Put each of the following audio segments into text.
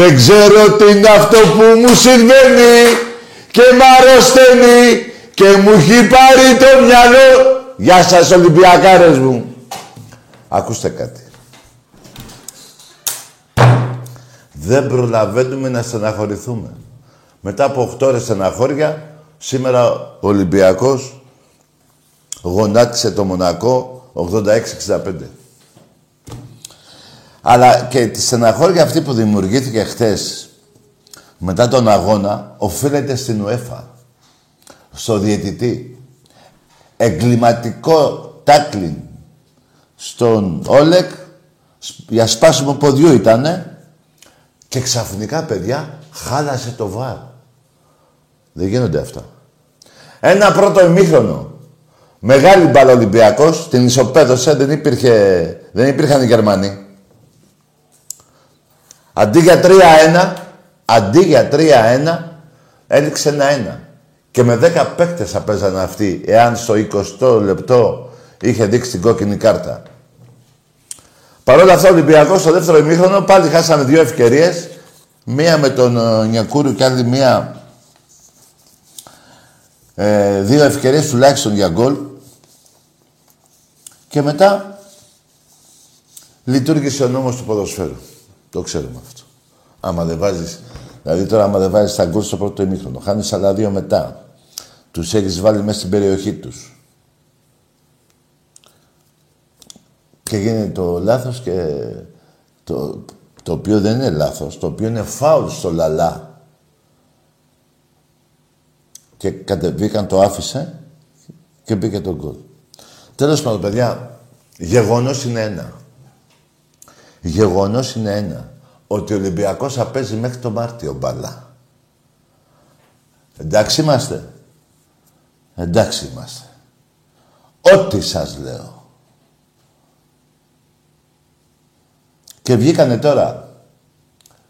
Δεν ξέρω τι είναι αυτό που μου συμβαίνει και μ' αρρωσταίνει και μου έχει πάρει το μυαλό. Γεια σας Ολυμπιακάρες μου. Ακούστε κάτι. Δεν προλαβαίνουμε να στεναχωρηθούμε. Μετά από 8 ώρες στεναχώρια, σήμερα ο Ολυμπιακός γονάτισε το Μονακό 86-65. Αλλά και τη στεναχώρια αυτή που δημιουργήθηκε χθες μετά τον αγώνα οφείλεται στην ΟΕΦΑ, στο διαιτητή. Εγκληματικό τάκλιν στον Όλεκ, για σπάσιμο ποδιού ήτανε και ξαφνικά, παιδιά, χάλασε το βάρ. Δεν γίνονται αυτά. Ένα πρώτο ημίχρονο. Μεγάλη μπάλα Ολυμπιακός, την ισοπαίδωσε, δεν, υπήρχε, δεν υπήρχαν οι Γερμανοί. Αντί για 3-1, αντί για 3-1, έληξε ένα-ένα. Και με 10 παίκτες θα παίζανε αυτοί, εάν στο 20 λεπτό είχε δείξει την κόκκινη κάρτα. Παρ' όλα αυτά, ο Ολυμπιακός στο δεύτερο ημίχρονο πάλι χάσαμε δύο ευκαιρίες. Μία με τον ε, Νιακούρου και άλλη μία. Ε, δύο ευκαιρίες τουλάχιστον για γκολ. Και μετά λειτουργήσε ο νόμος του ποδοσφαίρου. Το ξέρουμε αυτό. Άμα δεν βάζεις. Δηλαδή τώρα, άμα δεν βάζεις τα γκολ στο πρώτο ημίχρονο, χάνεις άλλα δύο μετά. Τους έχεις βάλει μέσα στην περιοχή τους. Και γίνεται το λάθος και το, το οποίο δεν είναι λάθος, το οποίο είναι φάουλ στο λαλά. Και κατεβήκαν, το άφησε και μπήκε το γκολ. Τέλος πάντων, παιδιά, γεγονός είναι ένα. Γεγονός είναι ένα. Ότι ο Ολυμπιακός θα παίζει μέχρι τον Μάρτιο μπαλά. Εντάξει είμαστε. Εντάξει είμαστε. Ό,τι σας λέω. Και βγήκανε τώρα.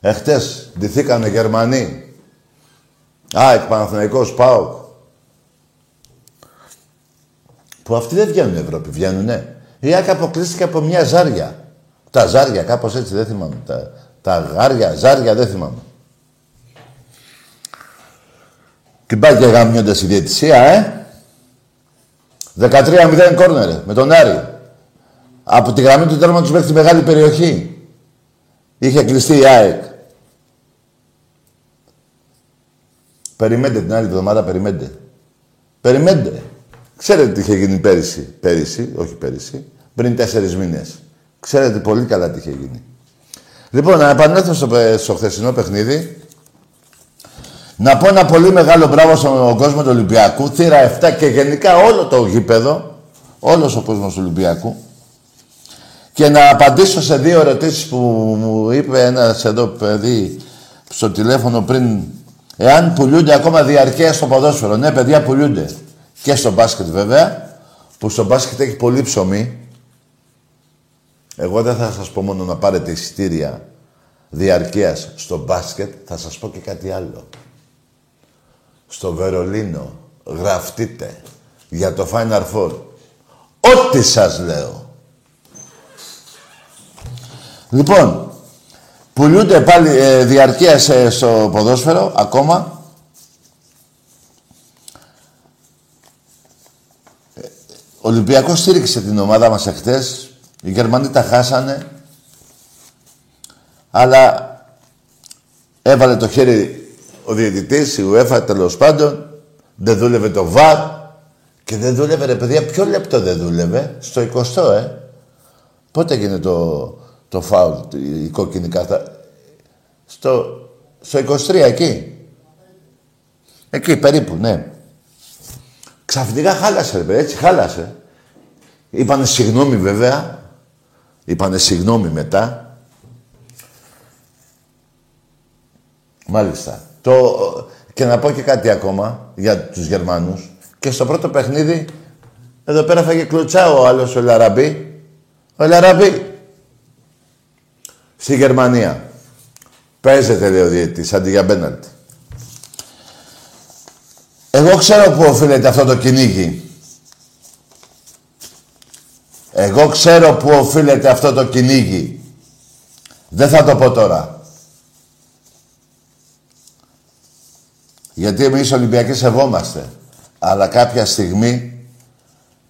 Εχθές ντυθήκανε Γερμανοί. Α, εκ ΠΑΟΚ. Που αυτοί δεν βγαίνουν Ευρώπη, βγαίνουνε. Η ΆΚ αποκλείστηκε από μια ζάρια. Τα ζάρια, κάπως έτσι, δεν θυμάμαι. Τα, τα γάρια, ζάρια, δεν θυμάμαι. Και πάει και γαμιώντας η διαιτησία, ε. 13-0 κόρνερ, με τον Άρη. Από τη γραμμή του τέρματος μέχρι τη μεγάλη περιοχή. Είχε κλειστεί η ΑΕΚ. Περιμένετε την άλλη εβδομάδα, περιμένετε. Περιμένετε. Ξέρετε τι είχε γίνει πέρυσι. Πέρυσι, όχι πέρυσι. Πριν τέσσερις μήνες. Ξέρετε πολύ καλά τι είχε γίνει. Λοιπόν, να επανέλθω στο, στο χθεσινό παιχνίδι. Να πω ένα πολύ μεγάλο μπράβο στον κόσμο του Ολυμπιακού. Θύρα 7 και γενικά όλο το γήπεδο. Όλος ο κόσμος του Ολυμπιακού. Και να απαντήσω σε δύο ερωτήσεις που μου είπε ένας εδώ παιδί στο τηλέφωνο πριν. Εάν πουλούνται ακόμα διαρκεία στο ποδόσφαιρο. Ναι, παιδιά, πουλούνται. Και στο μπάσκετ βέβαια. που στο μπάσκετ έχει πολύ ψωμί, εγώ δεν θα σας πω μόνο να πάρετε εισιτήρια διαρκείας στο μπάσκετ, θα σας πω και κάτι άλλο. Στο Βερολίνο γραφτείτε για το Final Four. Ό,τι σας λέω. Λοιπόν, πουλούνται πάλι ε, διαρκείας ε, στο ποδόσφαιρο ακόμα. Ο Ολυμπιακός στήριξε την ομάδα μας εχθές. Οι Γερμανοί τα χάσανε. Αλλά έβαλε το χέρι ο διαιτητής, η UEFA τέλος πάντων. Δεν δούλευε το ΒΑΡ. Και δεν δούλευε ρε παιδιά. Ποιο λεπτό δεν δούλευε. Στο 20 ε. Πότε έγινε το, το φάουλ, η κόκκινη κάρτα; Στο, στο 23 εκεί. Εκεί περίπου, ναι. Ξαφνικά χάλασε, ρε έτσι χάλασε. Είπανε συγγνώμη βέβαια. Είπανε συγγνώμη μετά. Μάλιστα. Το, και να πω και κάτι ακόμα για τους Γερμανούς. Και στο πρώτο παιχνίδι, εδώ πέρα φάγε κλωτσά ο άλλος ο Λαραμπή. Ο Λαραμπή. Στη Γερμανία. Παίζεται, λέει ο διαιτητής, αντί για μπέναλτι. Εγώ ξέρω πού οφείλεται αυτό το κυνήγι. Εγώ ξέρω πού οφείλεται αυτό το κυνήγι. Δεν θα το πω τώρα. Γιατί εμείς Ολυμπιακοί σεβόμαστε. Αλλά κάποια στιγμή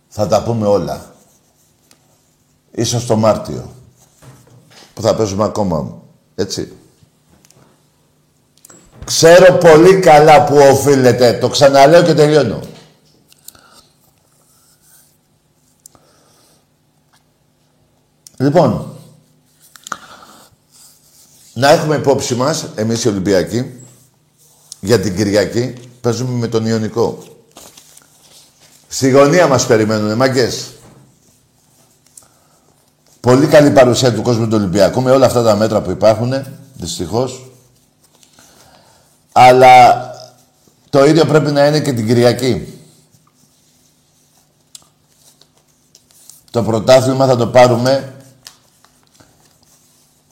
θα τα πούμε όλα. Ίσως το Μάρτιο. Που θα παίζουμε ακόμα. Έτσι. Ξέρω πολύ καλά που οφείλεται. Το ξαναλέω και τελειώνω. Λοιπόν, να έχουμε υπόψη μας, εμείς οι Ολυμπιακοί, για την Κυριακή, παίζουμε με τον Ιωνικό. Στη γωνία μας περιμένουν, μάγκες. Πολύ καλή παρουσία του κόσμου του Ολυμπιακού με όλα αυτά τα μέτρα που υπάρχουν, δυστυχώς. Αλλά το ίδιο πρέπει να είναι και την Κυριακή. Το πρωτάθλημα θα το πάρουμε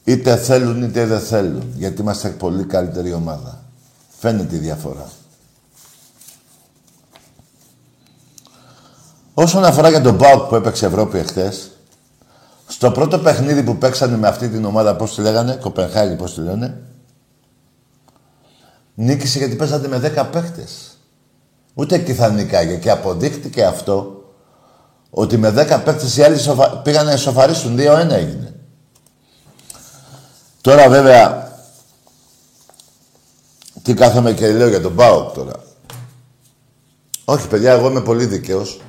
είτε θέλουν είτε δεν θέλουν. Γιατί είμαστε πολύ καλύτερη ομάδα. Φαίνεται η διαφορά. Όσον αφορά για τον Μπάουκ που έπαιξε Ευρώπη εχθές, στο πρώτο παιχνίδι που παίξανε με αυτή την ομάδα, πώς τη λέγανε, Κοπενχάγη πώς τη λένε, νίκησε γιατί παίζατε με 10 παίχτες. Ούτε εκεί θα νικάγε και αποδείχτηκε αυτό ότι με 10 παίχτες οι άλλοι σοφα... πήγαν να ισοφαρίσουν. 2-1 έγινε. Τώρα βέβαια, τι κάθομαι και λέω για τον Μπάουκ τώρα. Όχι παιδιά, εγώ είμαι πολύ δικαίος.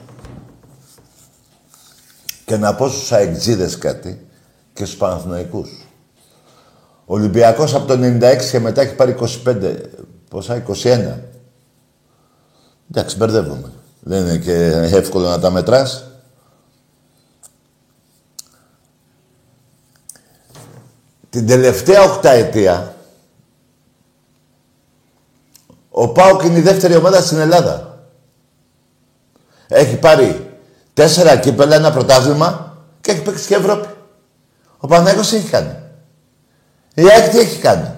Και να πω στους αεξίδες κάτι και στους Παναθηναϊκούς. Ο Ολυμπιακός από το 96 και μετά έχει πάρει 25, πόσα, 21. Εντάξει, μπερδεύομαι. Δεν είναι και εύκολο να τα μετράς. Την τελευταία οκταετία ο Πάοκ είναι η δεύτερη ομάδα στην Ελλάδα. Έχει πάρει τέσσερα κύπελα, ένα πρωτάθλημα και έχει παίξει και Ευρώπη. Ο Παναγιώτης έχει κάνει. Η ΑΕΚ τι έχει κάνει.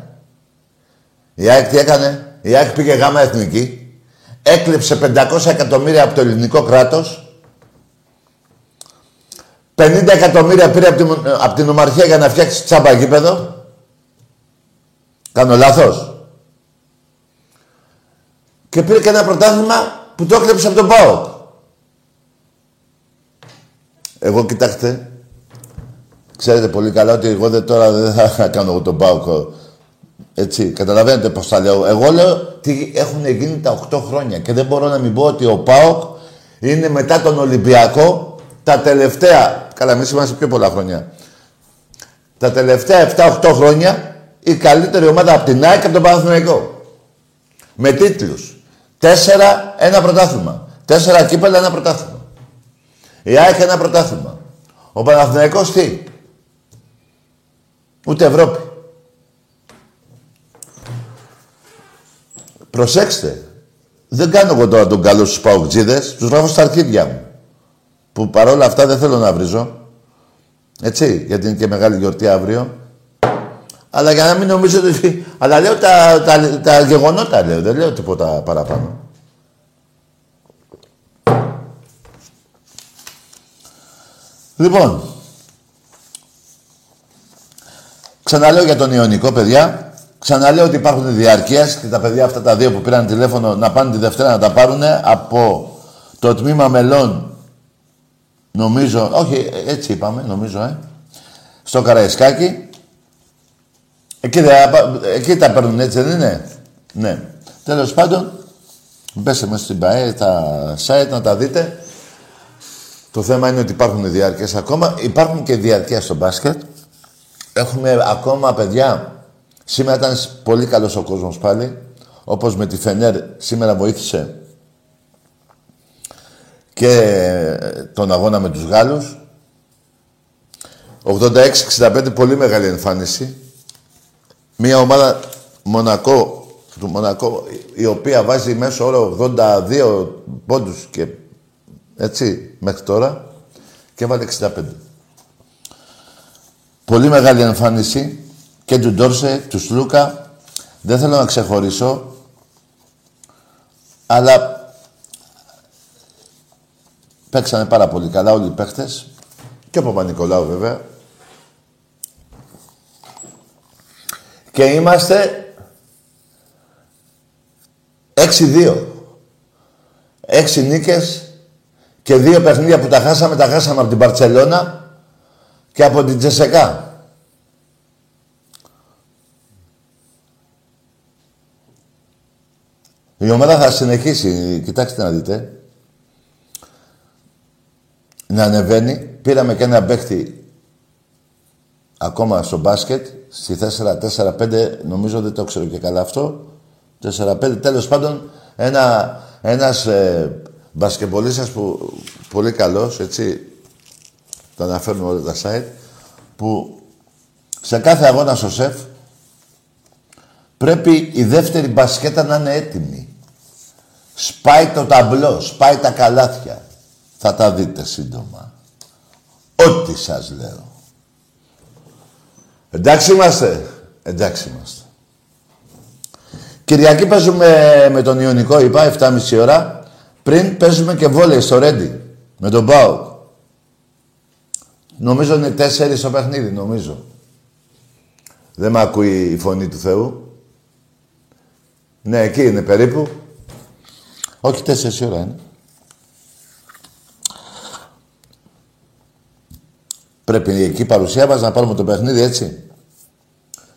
Η ΑΕΚ τι έκανε. Η ΑΕΚ πήγε γάμα εθνική. Έκλεψε 500 εκατομμύρια από το ελληνικό κράτος. 50 εκατομμύρια πήρε από την, από την Ομαρχία για να φτιάξει τσάμπα γήπεδο. Κάνω λάθος. Και πήρε και ένα πρωτάθλημα που το έκλεψε από τον ΠΑΟΚ. Εγώ κοιτάξτε, ξέρετε πολύ καλά ότι εγώ δεν, τώρα δεν θα κάνω εγώ τον ΠΑΟΚ. Έτσι, καταλαβαίνετε πώς τα λέω. Εγώ λέω ότι έχουν γίνει τα 8 χρόνια και δεν μπορώ να μην πω ότι ο ΠΑΟΚ είναι μετά τον Ολυμπιακό τα τελευταία, καλά εμείς είμαστε πιο πολλά χρόνια, τα τελευταία 7-8 χρόνια η καλύτερη ομάδα από την ΑΕΚ και από τον Παναθηναϊκό. Με τίτλους. Τέσσερα, ένα πρωτάθλημα. Τέσσερα κύπελα, ένα πρωτάθλημα. Η ΑΕΚ ένα πρωτάθλημα. Ο Παναθηναϊκός τι; Ούτε Ευρώπη. Προσέξτε. Δεν κάνω εγώ τώρα τον καλό στους παουτζίδες. Τους γράφω στα αρχίδια μου. Που παρόλα αυτά δεν θέλω να βρίζω. Έτσι, γιατί είναι και μεγάλη γιορτή αύριο. Αλλά για να μην νομίζετε ότι... Αλλά λέω τα, τα, τα γεγονότα, λέω. Δεν λέω τίποτα παραπάνω. Λοιπόν, ξαναλέω για τον Ιωνικό, παιδιά. Ξαναλέω ότι υπάρχουν διαρκείες και τα παιδιά αυτά τα δύο που πήραν τηλέφωνο να πάνε τη Δευτέρα να τα πάρουν από το τμήμα μελών. Νομίζω, όχι, έτσι είπαμε, νομίζω, ε. Στο Καραϊσκάκι. Εκεί, εκεί τα παίρνουν έτσι, δεν είναι; Ναι. Τέλος πάντων, μπέστε μέσα στην ΠαΕ, τα site να τα δείτε. Το θέμα είναι ότι υπάρχουν διάρκειες ακόμα. Υπάρχουν και διαρκεία στο μπάσκετ. Έχουμε ακόμα παιδιά. Σήμερα ήταν πολύ καλός ο κόσμος πάλι. Όπως με τη Φενέρ σήμερα βοήθησε και τον αγώνα με τους Γάλλους. 86-65 πολύ μεγάλη εμφάνιση. Μια ομάδα Μονακό, του Μονακό, η οποία βάζει μέσω όρο 82 πόντους και έτσι, μέχρι τώρα. Και έβαλε 65. Πολύ μεγάλη εμφάνιση και του Ντόρσε, του Σλούκα. Δεν θέλω να ξεχωρίσω, αλλά παίξανε πάρα πολύ καλά όλοι οι παίχτες και ο Παπα-Νικολάου βέβαια. Και είμαστε 6-2. Έξι νίκες και δύο παιχνίδια που τα χάσαμε, τα χάσαμε από την Παρτσελώνα και από την Τζεσεκά. Η ομάδα θα συνεχίσει, κοιτάξτε να δείτε, να ανεβαίνει. Πήραμε και ένα παίχτη ακόμα στο μπάσκετ, στη 4-4-5, νομίζω δεν το ξέρω και καλά αυτό. 4-5, τέλος πάντων, ένα, ένας ε, μπασκεμπολίστας που πολύ καλός, έτσι, τα αναφέρουμε όλα τα site, που σε κάθε αγώνα στο σεφ πρέπει η δεύτερη μπασκέτα να είναι έτοιμη. Σπάει το ταμπλό, σπάει τα καλάθια. Θα τα δείτε σύντομα. Ό,τι σας λέω. Εντάξει είμαστε. Εντάξει είμαστε. Κυριακή παίζουμε με τον Ιωνικό, είπα, 7.30 ώρα. Πριν παίζουμε και βόλεϊ στο Ρέντι. Με τον Μπάουκ. Νομίζω είναι τέσσερις στο παιχνίδι, νομίζω. Δεν με ακούει η φωνή του Θεού. Ναι, εκεί είναι περίπου. Όχι τέσσερις ώρα είναι. Πρέπει εκεί παρουσία μας να πάρουμε το παιχνίδι έτσι.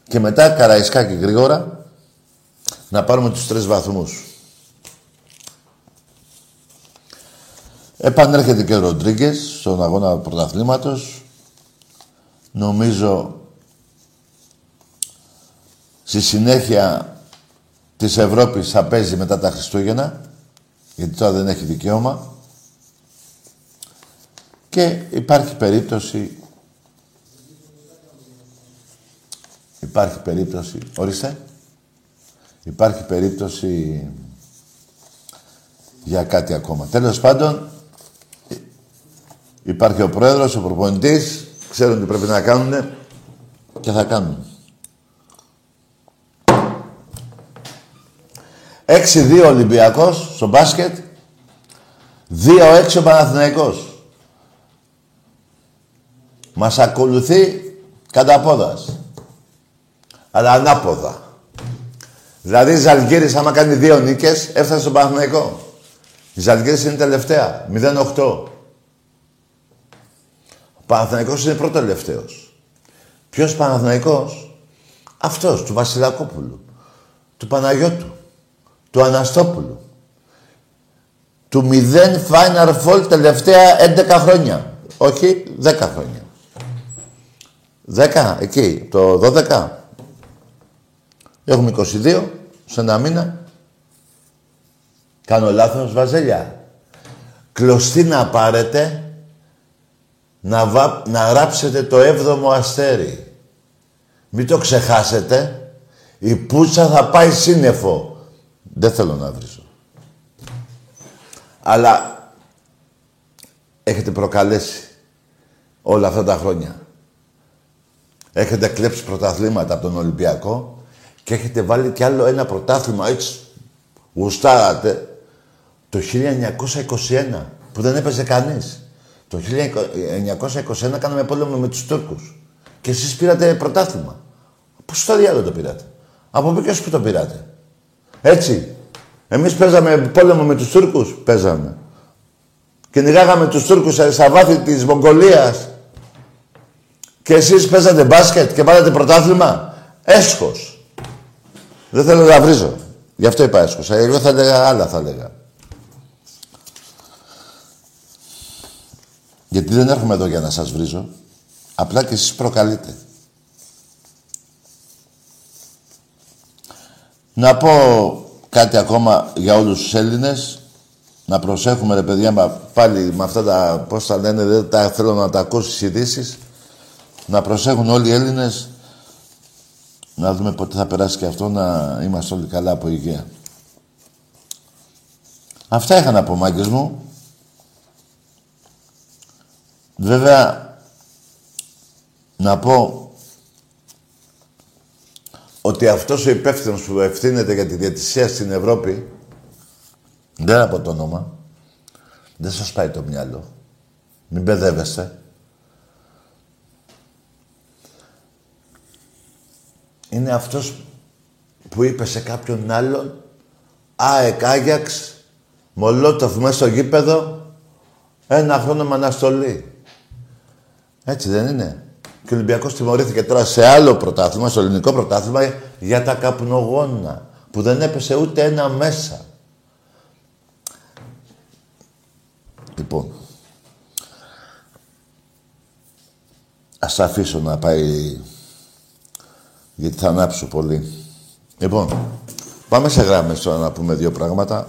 Και μετά καραϊσκάκι γρήγορα να πάρουμε τους τρεις βαθμούς. Επανέρχεται και ο Ροντρίγκες στον αγώνα πρωταθλήματος. Νομίζω στη συνέχεια της Ευρώπης θα παίζει μετά τα Χριστούγεννα, γιατί τώρα δεν έχει δικαίωμα. Και υπάρχει περίπτωση... Υπάρχει περίπτωση... Ορίστε. Υπάρχει περίπτωση για κάτι ακόμα. Τέλος πάντων, Υπάρχει ο πρόεδρος, ο προπονητής, ξέρουν τι πρέπει να κάνουν και θα κάνουν. 6-2 Ολυμπιακός στο μπάσκετ, 2-6 ο Παναθηναϊκός. Μας ακολουθεί κατά πόδας. Αλλά ανάποδα. Δηλαδή η Ζαλγκύρης άμα κάνει δύο νίκες έφτασε στον Παναθηναϊκό. Η Ζαλγκύρης είναι τελευταία, 0-8. Παναθηναϊκός είναι πρώτος τελευταίος. Ποιος Παναθηναϊκός; Αυτός, του Βασιλακόπουλου, του Παναγιώτου, του Αναστόπουλου. Του 0 Final Four τελευταία 11 χρόνια. Όχι, 10 χρόνια. 10, εκεί, το 12. Έχουμε 22, σε ένα μήνα. Κάνω λάθος, Βαζέλια. Κλωστή να πάρετε να, βα... να ράψετε το έβδομο αστέρι. Μην το ξεχάσετε. Η πούτσα θα πάει σύννεφο. Δεν θέλω να βρίσω. Αλλά έχετε προκαλέσει όλα αυτά τα χρόνια. Έχετε κλέψει πρωταθλήματα από τον Ολυμπιακό και έχετε βάλει κι άλλο ένα πρωτάθλημα έτσι γουστάρατε το 1921 που δεν έπαιζε κανείς. Το 1921 κάναμε πόλεμο με τους Τούρκους και εσείς πήρατε πρωτάθλημα. Πώς στο διάλογο το πήρατε; Από ποιος που το πήρατε; Έτσι. Εμείς παίζαμε πόλεμο με τους Τούρκους. Παίζαμε. Κυνηγάγαμε τους Τούρκους στα βάθη της Μογγολίας. Και εσείς παίζατε μπάσκετ και πάρατε πρωτάθλημα; Έσχος. Δεν θέλω να βρίζω. Γι' αυτό είπα έσχος. Εγώ θα έλεγα άλλα θα έλεγα. Γιατί δεν έρχομαι εδώ για να σας βρίζω. Απλά και εσείς προκαλείτε. Να πω κάτι ακόμα για όλους τους Έλληνες. Να προσέχουμε ρε παιδιά, πάλι με αυτά τα, πώς τα λένε, δεν τα θέλω να τα ακούσω στις ειδήσεις. Να προσέχουν όλοι οι Έλληνες. Να δούμε πότε θα περάσει και αυτό, να είμαστε όλοι καλά από υγεία. Αυτά είχα να πω, μάγκες μου. Βέβαια, να πω ότι αυτός ο υπεύθυνος που ευθύνεται για τη διατησία στην Ευρώπη, δεν από το όνομα, δεν σας πάει το μυαλό. Μην μπεδεύεστε. Είναι αυτός που είπε σε κάποιον άλλον ΑΕΚ, Άγιαξ, Μολότοφ μέσα στο γήπεδο, ένα χρόνο με αναστολή. Έτσι δεν είναι. Και ο Ολυμπιακός τιμωρήθηκε τώρα σε άλλο πρωτάθλημα, στο ελληνικό πρωτάθλημα, για τα καπνογόνα. Που δεν έπεσε ούτε ένα μέσα. Λοιπόν, ας αφήσω να πάει, γιατί θα ανάψω πολύ. Λοιπόν, πάμε σε γράμμες τώρα να πούμε δύο πράγματα.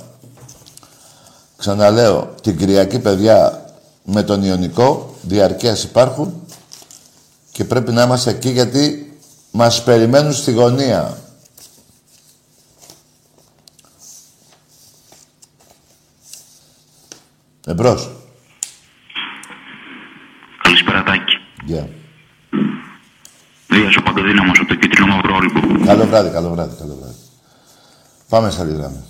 Ξαναλέω, την Κυριακή, παιδιά, με τον Ιωνικό, διαρκείας υπάρχουν και πρέπει να είμαστε εκεί γιατί μας περιμένουν στη γωνία. Εμπρός. Καλησπέρα Τάκη. Γεια. Δίας ο Παντοδύναμος από το κίτρινο μαυρόλυπο. Καλό βράδυ, καλό βράδυ, καλό βράδυ. Πάμε σε άλλη γραμμή.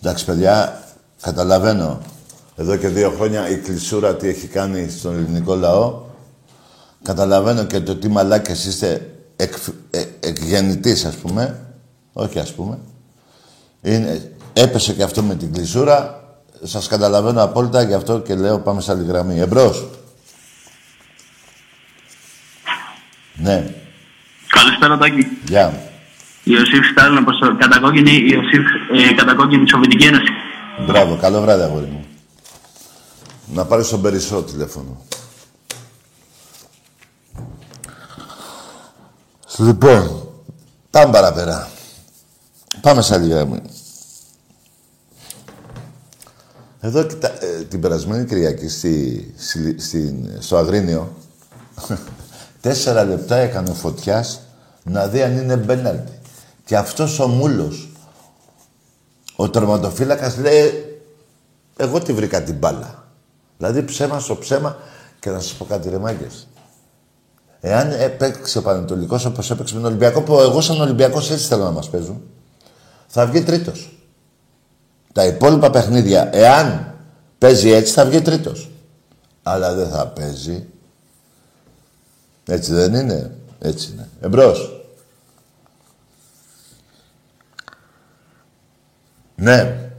Εντάξει, παιδιά, καταλαβαίνω εδώ και δύο χρόνια η κλεισούρα τι έχει κάνει στον ελληνικό λαό. Καταλαβαίνω και το τι μαλάκες είστε εκ, ε, εκγεννητής, ας πούμε. Όχι, ας πούμε. Είναι, έπεσε και αυτό με την κλεισούρα. Σας καταλαβαίνω απόλυτα, γι' αυτό και λέω πάμε σε άλλη γραμμή. Εμπρός. Ναι. Καλησπέρα Τάκη. Γεια. Ιωσήφ Στάλιν από το κατακόκκινη, Ιωσήφ, ε, κατακόκκινη Σοβιετική Ένωση. Μπράβο, καλό βράδυ, αγόρι μου. Να πάρεις τον περισσό τηλέφωνο. Λοιπόν, πάμε παραπέρα. Πάμε σε άλλη γραμμή. Εδώ ε, την περασμένη Κυριακή στη, στη, στο Αγρίνιο τέσσερα λεπτά έκανε ο Φωτιάς να δει αν είναι μπέναλτι. Και αυτός ο μούλος, ο τερματοφύλακας λέει εγώ τη βρήκα την μπάλα. Δηλαδή ψέμα στο ψέμα και να σας πω κάτι ρε μάγκες. Εάν έπαιξε ο Πανετολικός όπως έπαιξε με τον Ολυμπιακό, που εγώ σαν Ολυμπιακός έτσι θέλω να μας παίζουν, θα βγει τρίτος. Τα υπόλοιπα παιχνίδια, εάν παίζει έτσι, θα βγει τρίτος. Αλλά δεν θα παίζει. Έτσι δεν είναι; Έτσι είναι. Εμπρός. Ναι.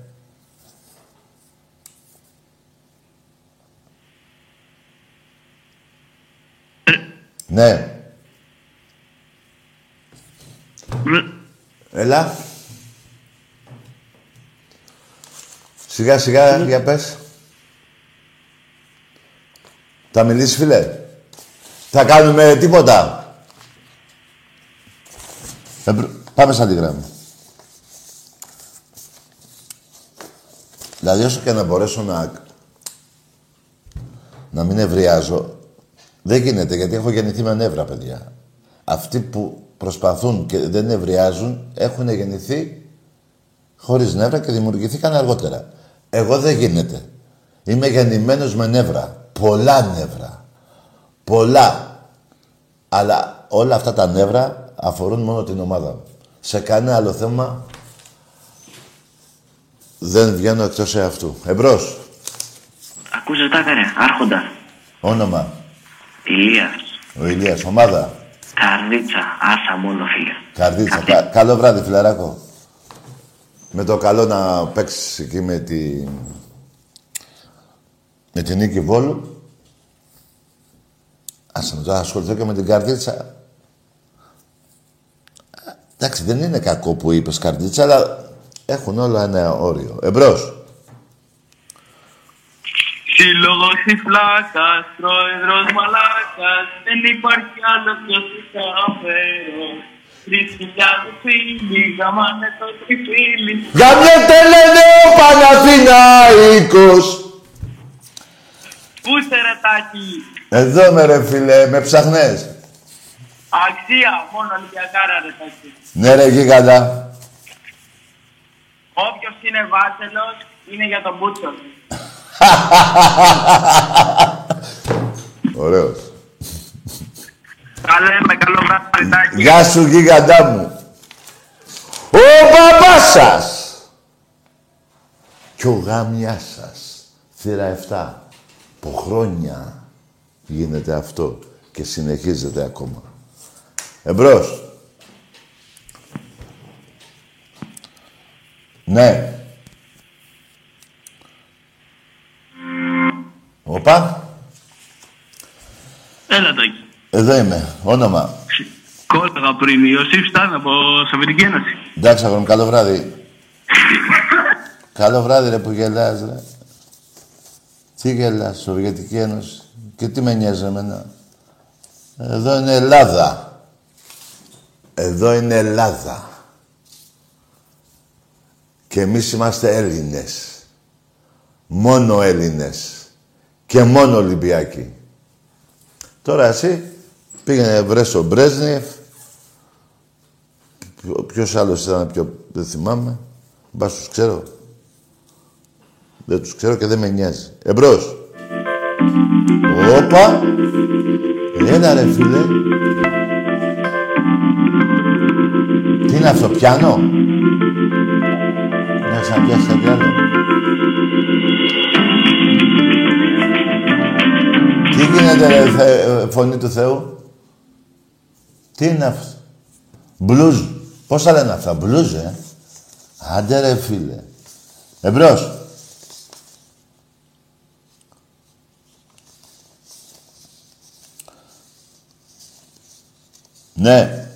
Ναι. Έλα. Σιγά σιγά, για πες. Θα μιλήσεις, φίλε. Θα κάνουμε τίποτα. Πάμε σαν τη γράμμα. Δηλαδή, όσο και να μπορέσω να... να μην ευριάζω, δεν γίνεται, γιατί έχω γεννηθεί με νεύρα, παιδιά. Αυτοί που προσπαθούν και δεν νευριάζουν, έχουν γεννηθεί χωρίς νεύρα και δημιουργηθήκαν αργότερα. Εγώ δεν γίνεται. Είμαι γεννημένος με νεύρα. Πολλά νεύρα. Πολλά. Αλλά όλα αυτά τα νεύρα αφορούν μόνο την ομάδα μου. Σε κανένα άλλο θέμα δεν βγαίνω εκτός αυτού. Εμπρός. Ακούσες τα ρε, άρχοντας. Όνομα. Ηλίας. Ο Ηλίας. Ομάδα. Καρδίτσα. Άσα μόνο φίλε. Καρδίτσα. Κα- καλό βράδυ, φιλαράκο. Με το καλό να παίξεις εκεί με τη... με την Νίκη Βόλου. Άσε με τώρα ασχοληθώ και με την Καρδίτσα. Εντάξει, δεν είναι κακό που είπες Καρδίτσα, αλλά έχουν όλα ένα όριο. Εμπρός. Σύλλογος η φλάκα, πρόεδρος μαλάκας, δεν υπάρχει άλλο πιο συγχαραφέρο. Τρεις χιλιάδες φίλοι, γαμάνε το τριφύλι. Γαμιέται λένε ο Παναθηναϊκός. Πού σε ρετάκι, Εδώ με ρε φίλε, με ψαχνές. αξία, μόνο Ολυμπιακάρα ρετάκι. Ναι ρε γίγαντα. Όποιος είναι βάσελος είναι για τον Μπούτσο. Ωραίος. Καλέ με καλό βράδυ, ρετάκι. Γεια σου γίγαντά μου. Ο μπαμπάς σας. Κι ο γάμιάς σας. Θύρα 7. Από χρόνια γίνεται αυτό και συνεχίζεται ακόμα. Εμπρός. Ναι. Οπα. Έλα τάκι. Εδώ είμαι. Όνομα. Κόλλαγα πριν, Ιωσήφ Στάν από Σοβιετική Ένωση. Εντάξει, αγόρι μου, καλό βράδυ. καλό βράδυ, ρε, που γελάς, ρε. Τι γελάς, Σοβιετική Ένωση. Και τι με νοιάζει εμένα. Εδώ είναι Ελλάδα. Εδώ είναι Ελλάδα. Και εμείς είμαστε Έλληνες. Μόνο Έλληνες. Και μόνο Ολυμπιακοί. Τώρα εσύ πήγαινε βρες ο Μπρέσνιεφ, Ποιο- Ποιος άλλος ήταν πιο... Δεν θυμάμαι. Μπας τους ξέρω. Δεν τους ξέρω και δεν με νοιάζει. Εμπρός. Όπα. Έλα ρε φίλε. Τι είναι αυτό, πιάνο; Να ξαναπιάσεις κάτι άλλο. Τι γίνεται ρε Θε- ε, φωνή του Θεού; Τι είναι αυτό; Μπλουζ. Πώς τα λένε αυτά, μπλουζ, ε. Άντε ρε φίλε. Εμπρός. Ναι.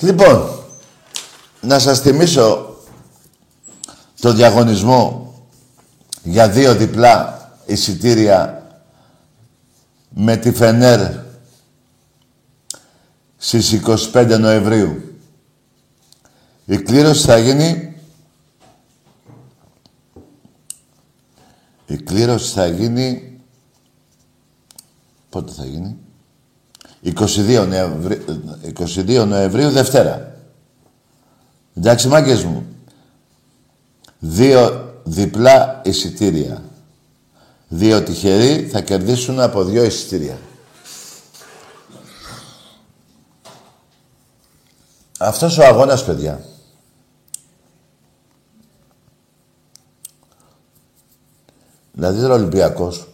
Λοιπόν, να σας θυμίσω το διαγωνισμό για δύο διπλά εισιτήρια με τη Φενέρ στις 25 Νοεμβρίου. Η κλήρωση θα γίνει... Η κλήρωση θα γίνει... Πότε θα γίνει; 22 Νοεμβρίου, 22 Νοεμβρίου Δευτέρα. Εντάξει, μάγκες μου. Δύο διπλά εισιτήρια. Δύο τυχεροί θα κερδίσουν από δύο εισιτήρια. Αυτός ο αγώνας, παιδιά, δηλαδή τώρα ο Ολυμπιακός,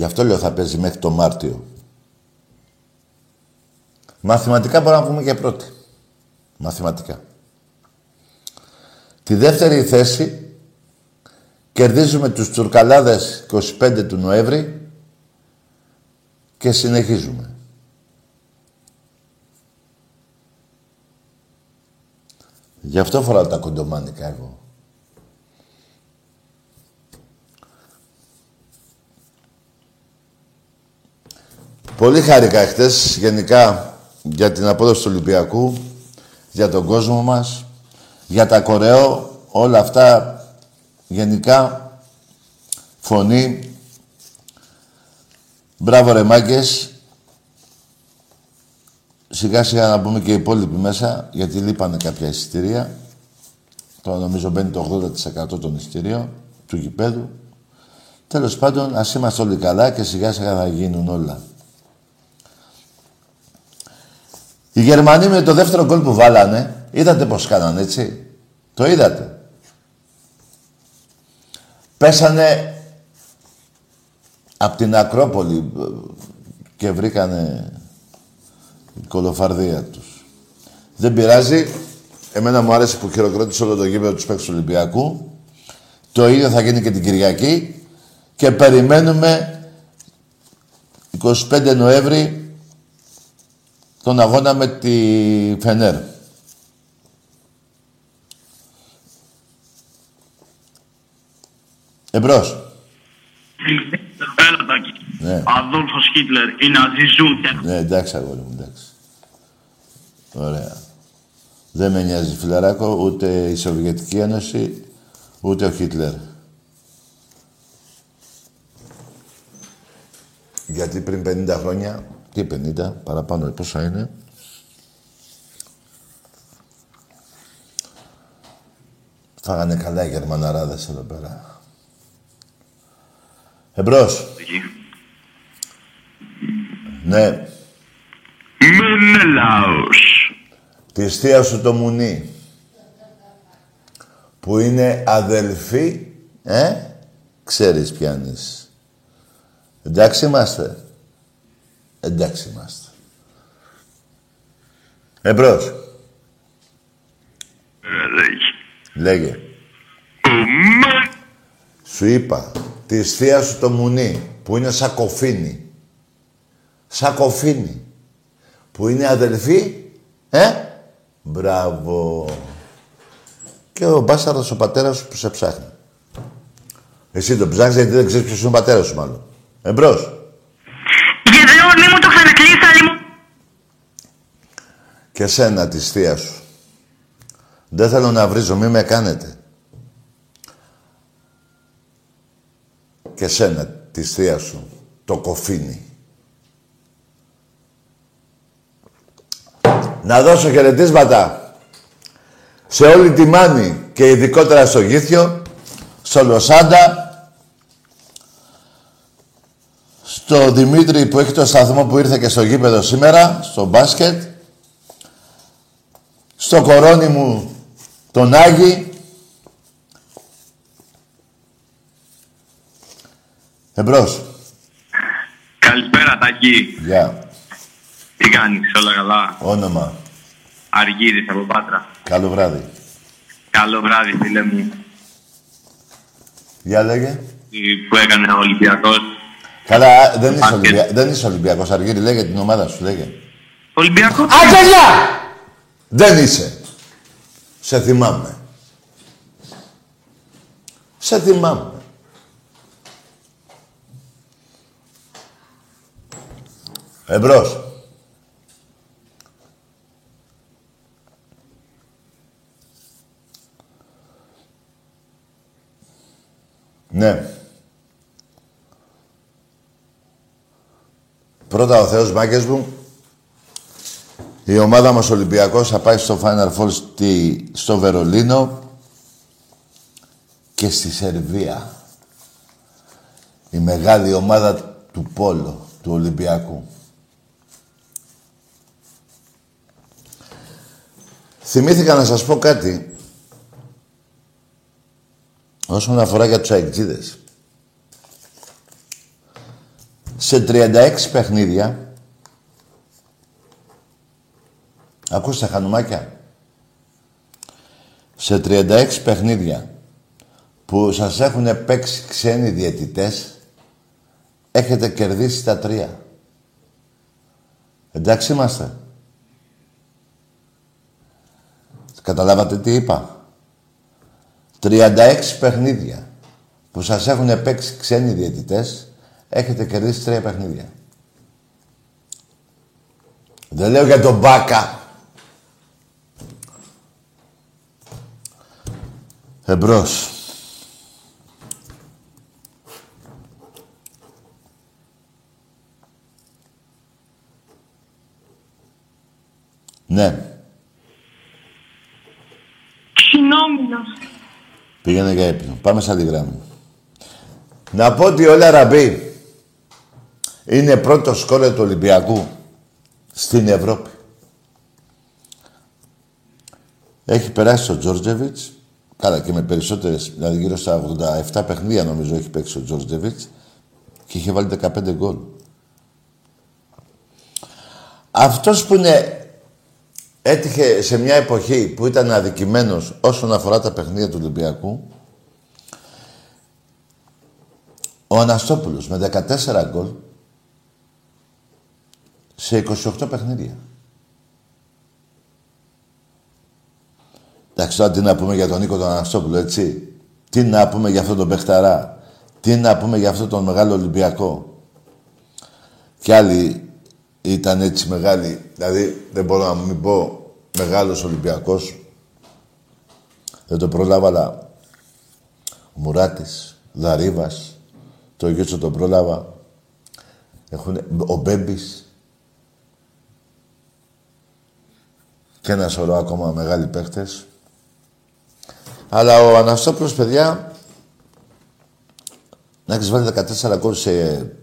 γι' αυτό λέω θα παίζει μέχρι το Μάρτιο. Μαθηματικά μπορούμε να πούμε και πρώτη. Μαθηματικά. Τη δεύτερη θέση κερδίζουμε τους Τουρκαλάδες 25 του Νοέμβρη και συνεχίζουμε. Γι' αυτό φοράω τα κοντομάνικα εγώ. Πολύ χάρηκα εχθές γενικά για την απόδοση του Ολυμπιακού, για τον κόσμο μας, για τα κορεό, όλα αυτά γενικά φωνή. Μπράβο ρε μάγκες. σιγά σιγά να μπούμε και οι υπόλοιποι μέσα, γιατί λείπανε κάποια εισιτήρια. Τώρα νομίζω μπαίνει το 80% των εισιτήριων του γηπέδου. Τέλος πάντων, ας είμαστε όλοι καλά και σιγά σιγά θα γίνουν όλα. Οι Γερμανοί με το δεύτερο γκολ που βάλανε, είδατε πώς κάνανε, έτσι; Το είδατε. Πέσανε από την Ακρόπολη και βρήκανε η κολοφαρδία τους. Δεν πειράζει. Εμένα μου άρεσε που χειροκρότησε όλο το γήπεδο τους παίκτες του Ολυμπιακού. Το ίδιο θα γίνει και την Κυριακή. Και περιμένουμε 25 Νοέμβρη τον αγώνα με τη Φενέρ. Εμπρός. Έλα, Τάκη. Ναι. Αδόλφος Χίτλερ, οι Ναζί ζουν. Ναι, εντάξει, αγόρι μου, εντάξει. Ωραία. Δεν με νοιάζει, φιλαράκο, ούτε η Σοβιετική Ένωση, ούτε ο Χίτλερ. Γιατί πριν 50 χρόνια, τι 50, παραπάνω, πόσα είναι, φάγανε καλά οι Γερμαναράδες εδώ πέρα. Εμπρός. Ναι. Μενελάος. Τη θεία σου το μουνί. Που είναι αδελφή, ε, ξέρεις πιάνεις. Εντάξει είμαστε. Εντάξει είμαστε. Εμπρός. Λέγε. Σου είπα, τη θεία σου το μουνί, που είναι σαν κοφίνι. Σαν κοφίνι. Που είναι αδελφή, ε, μπράβο. Και ο μπάσταρδος ο πατέρας σου που σε ψάχνει. Εσύ τον ψάχνεις γιατί δεν ξέρεις ποιος είναι ο πατέρας σου μάλλον. Εμπρός. Γεδεόν, μη μου το ξανακλείς, άλλη μου. Και σένα της θεία σου. Δεν θέλω να βρίζω, μη με κάνετε. Και σένα της θεία σου, το κοφίνι. Να δώσω χαιρετίσματα σε όλη τη Μάνη και ειδικότερα στο Γήθιο, στο Λοσάντα, στο Δημήτρη που έχει το σταθμό που ήρθε και στο γήπεδο σήμερα, στο μπάσκετ, στο κορώνι μου τον Άγη. Εμπρός. Καλησπέρα, Τάκη. Γεια. Τι κάνεις, όλα καλά; Όνομα. Αργύρης από Πάτρα. Καλό βράδυ. Καλό βράδυ, φίλε μου. Γεια λέγε. Τι Που έκανε ο Ολυμπιακός; Καλά, α, δεν είσαι, Μπάσκετ. Ολυμπια... δεν είσαι Ολυμπιακός. Αργύρι, λέγε την ομάδα σου, λέγε. Ολυμπιακός. Αγγελιά! Δεν είσαι. Σε θυμάμαι. Σε θυμάμαι. Εμπρός. Ναι. Πρώτα ο Θεός μάγκες μου, η ομάδα μας Ολυμπιακός θα πάει στο Final Four στη, στο Βερολίνο και στη Σερβία. Η μεγάλη ομάδα του Πόλο, του Ολυμπιακού. Θυμήθηκα να σας πω κάτι όσον αφορά για τους αεκτζίδες. Σε 36 παιχνίδια Ακούστε χανουμάκια. Σε 36 παιχνίδια που σας έχουν παίξει ξένοι διαιτητές, έχετε κερδίσει τα τρία. Εντάξει είμαστε. Καταλάβατε τι είπα. 36 παιχνίδια που σας έχουν παίξει ξένοι διαιτητές, έχετε κερδίσει τρία παιχνίδια. Δεν λέω για τον Μπάκα. Εμπρός. Ναι. Ξινόμιλος. Πήγαινε για ύπνο. Πάμε σε άλλη γράμμη. Να πω ότι ο Λαραμπή είναι πρώτο σκόρε του Ολυμπιακού στην Ευρώπη. Έχει περάσει ο Τζόρτζεβιτς, καλά και με περισσότερες, δηλαδή γύρω στα 87 παιχνίδια νομίζω έχει παίξει ο Τζόρτζεβιτς και είχε βάλει 15 γκολ. Αυτός που είναι έτυχε σε μια εποχή που ήταν αδικημένος όσον αφορά τα παιχνίδια του Ολυμπιακού, ο Αναστόπουλος με 14 γκολ σε 28 παιχνίδια. Εντάξει, τώρα τι να πούμε για τον Νίκο τον Αναστόπουλο, έτσι. Τι να πούμε για αυτόν τον Πεχταρά. Τι να πούμε για αυτόν τον μεγάλο Ολυμπιακό. Κι άλλοι ήταν έτσι μεγάλοι. Δηλαδή, δεν μπορώ να μην πω μεγάλος Ολυμπιακός. Δεν το πρόλαβα, αλλά ο Μουράτης, Δαρίβας, το Γιώτσο τον πρόλαβα. Έχουν, ο Μπέμπης. Και ένα σωρό ακόμα μεγάλοι παίχτες. Αλλά ο Αναστόπουλος, παιδιά, να έχεις βάλει 14 γκολ σε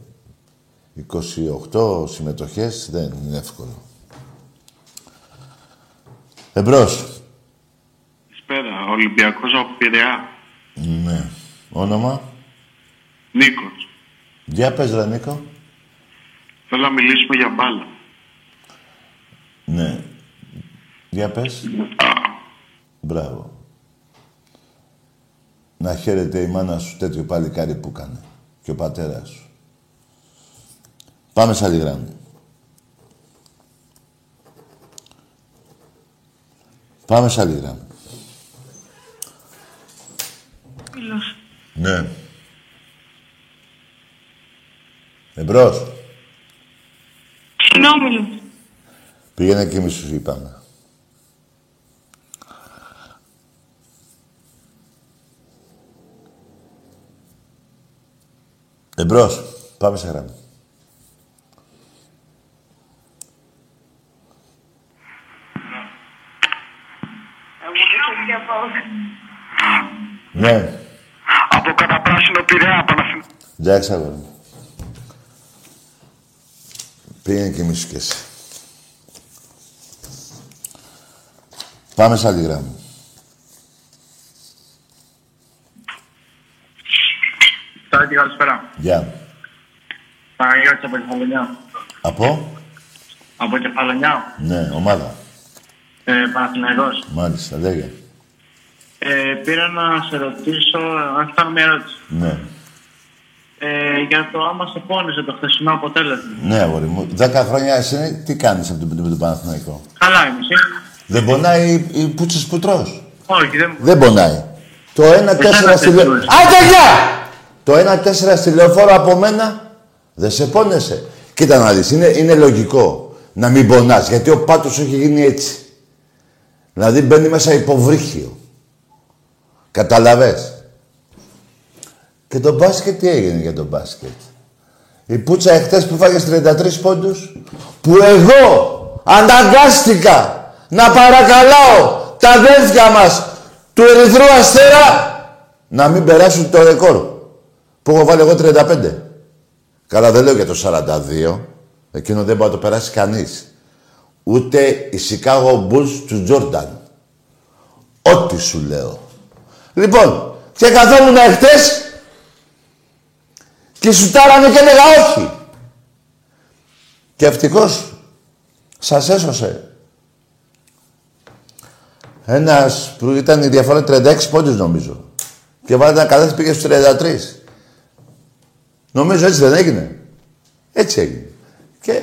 28 συμμετοχές δεν είναι εύκολο. Εμπρός. Καλησπέρα. Ολυμπιακός από Πειραιά. Ναι. Όνομα; Νίκος. Για πες ρε Νίκο. Θέλω να μιλήσουμε για μπάλα. Ναι. Για πες. Μπράβο. Να χαίρεται η μάνα σου τέτοιο παλικάρι που έκανε. Και ο πατέρας σου. Πάμε σε άλλη γράμμη. Πάμε σε άλλη γράμμη. Φίλος. Ναι. Εμπρός. Ξινόμιλος. Πήγαινε και εμείς σου είπαμε. Εμπρός. Πάμε σε γράμμα. Ναι. Από καταπράσινο Πειραιά, Παναθηναϊκός. Εντάξει, αγόρι μου. Πήγαινε και εμείς σου κι εσύ. Πάμε σε άλλη γράμμα. Καλησπέρα. Γεια. Παναγιώτης από Κεφαλονιά. Από; Από Κεφαλονιά. Ναι, ομάδα. Ε, Παναθηναϊκός. Μάλιστα, λέγε. Ε, πήρα να σε ρωτήσω, να κάνω μια ερώτηση. Ναι. Ε, για το άμα σε πόνισε το χθεσινό αποτέλεσμα. Ναι, αγόρι μου. Δέκα χρόνια εσύ τι κάνεις από τον, τον Παναθηναϊκό. Καλά είμαι εσύ; Δεν πονάει οι, οι πούτσες που τρως; Όχι, δεν Δεν πονάει. Το 1-4 Εσένα στη δεν λεωφόρο. πονάει. Άντε γεια! Το 1-4 στη λεωφόρο από μένα δεν σε πόνεσε. Κοίτα να δεις, είναι, είναι λογικό να μην πονάς, γιατί ο πάτος σου έχει γίνει έτσι. Δηλαδή μπαίνει μέσα υποβρύχιο. Καταλαβες. Και το μπάσκετ τι έγινε για το μπάσκετ; Η πουτσα εχθές που φάγες 33 πόντους, που εγώ αναγκάστηκα να παρακαλάω τα αδέρφια μας του Ερυθρού Αστέρα να μην περάσουν το ρεκόρ που έχω βάλει εγώ 35. Καλά δεν λέω για το 42. Εκείνο δεν μπορεί να το περάσει κανείς. Ούτε η Chicago Bulls του Τζόρνταν. Ό,τι σου λέω. Λοιπόν, και καθόμουν εχθές και σου τάρανε και έλεγα όχι. Και ευτυχώς σας έσωσε. Ένας που ήταν η διαφορά 36 πόντους νομίζω. Και βάλε ένα καλάθι πήγε στους 33. Νομίζω έτσι δεν έγινε. Έτσι έγινε. Και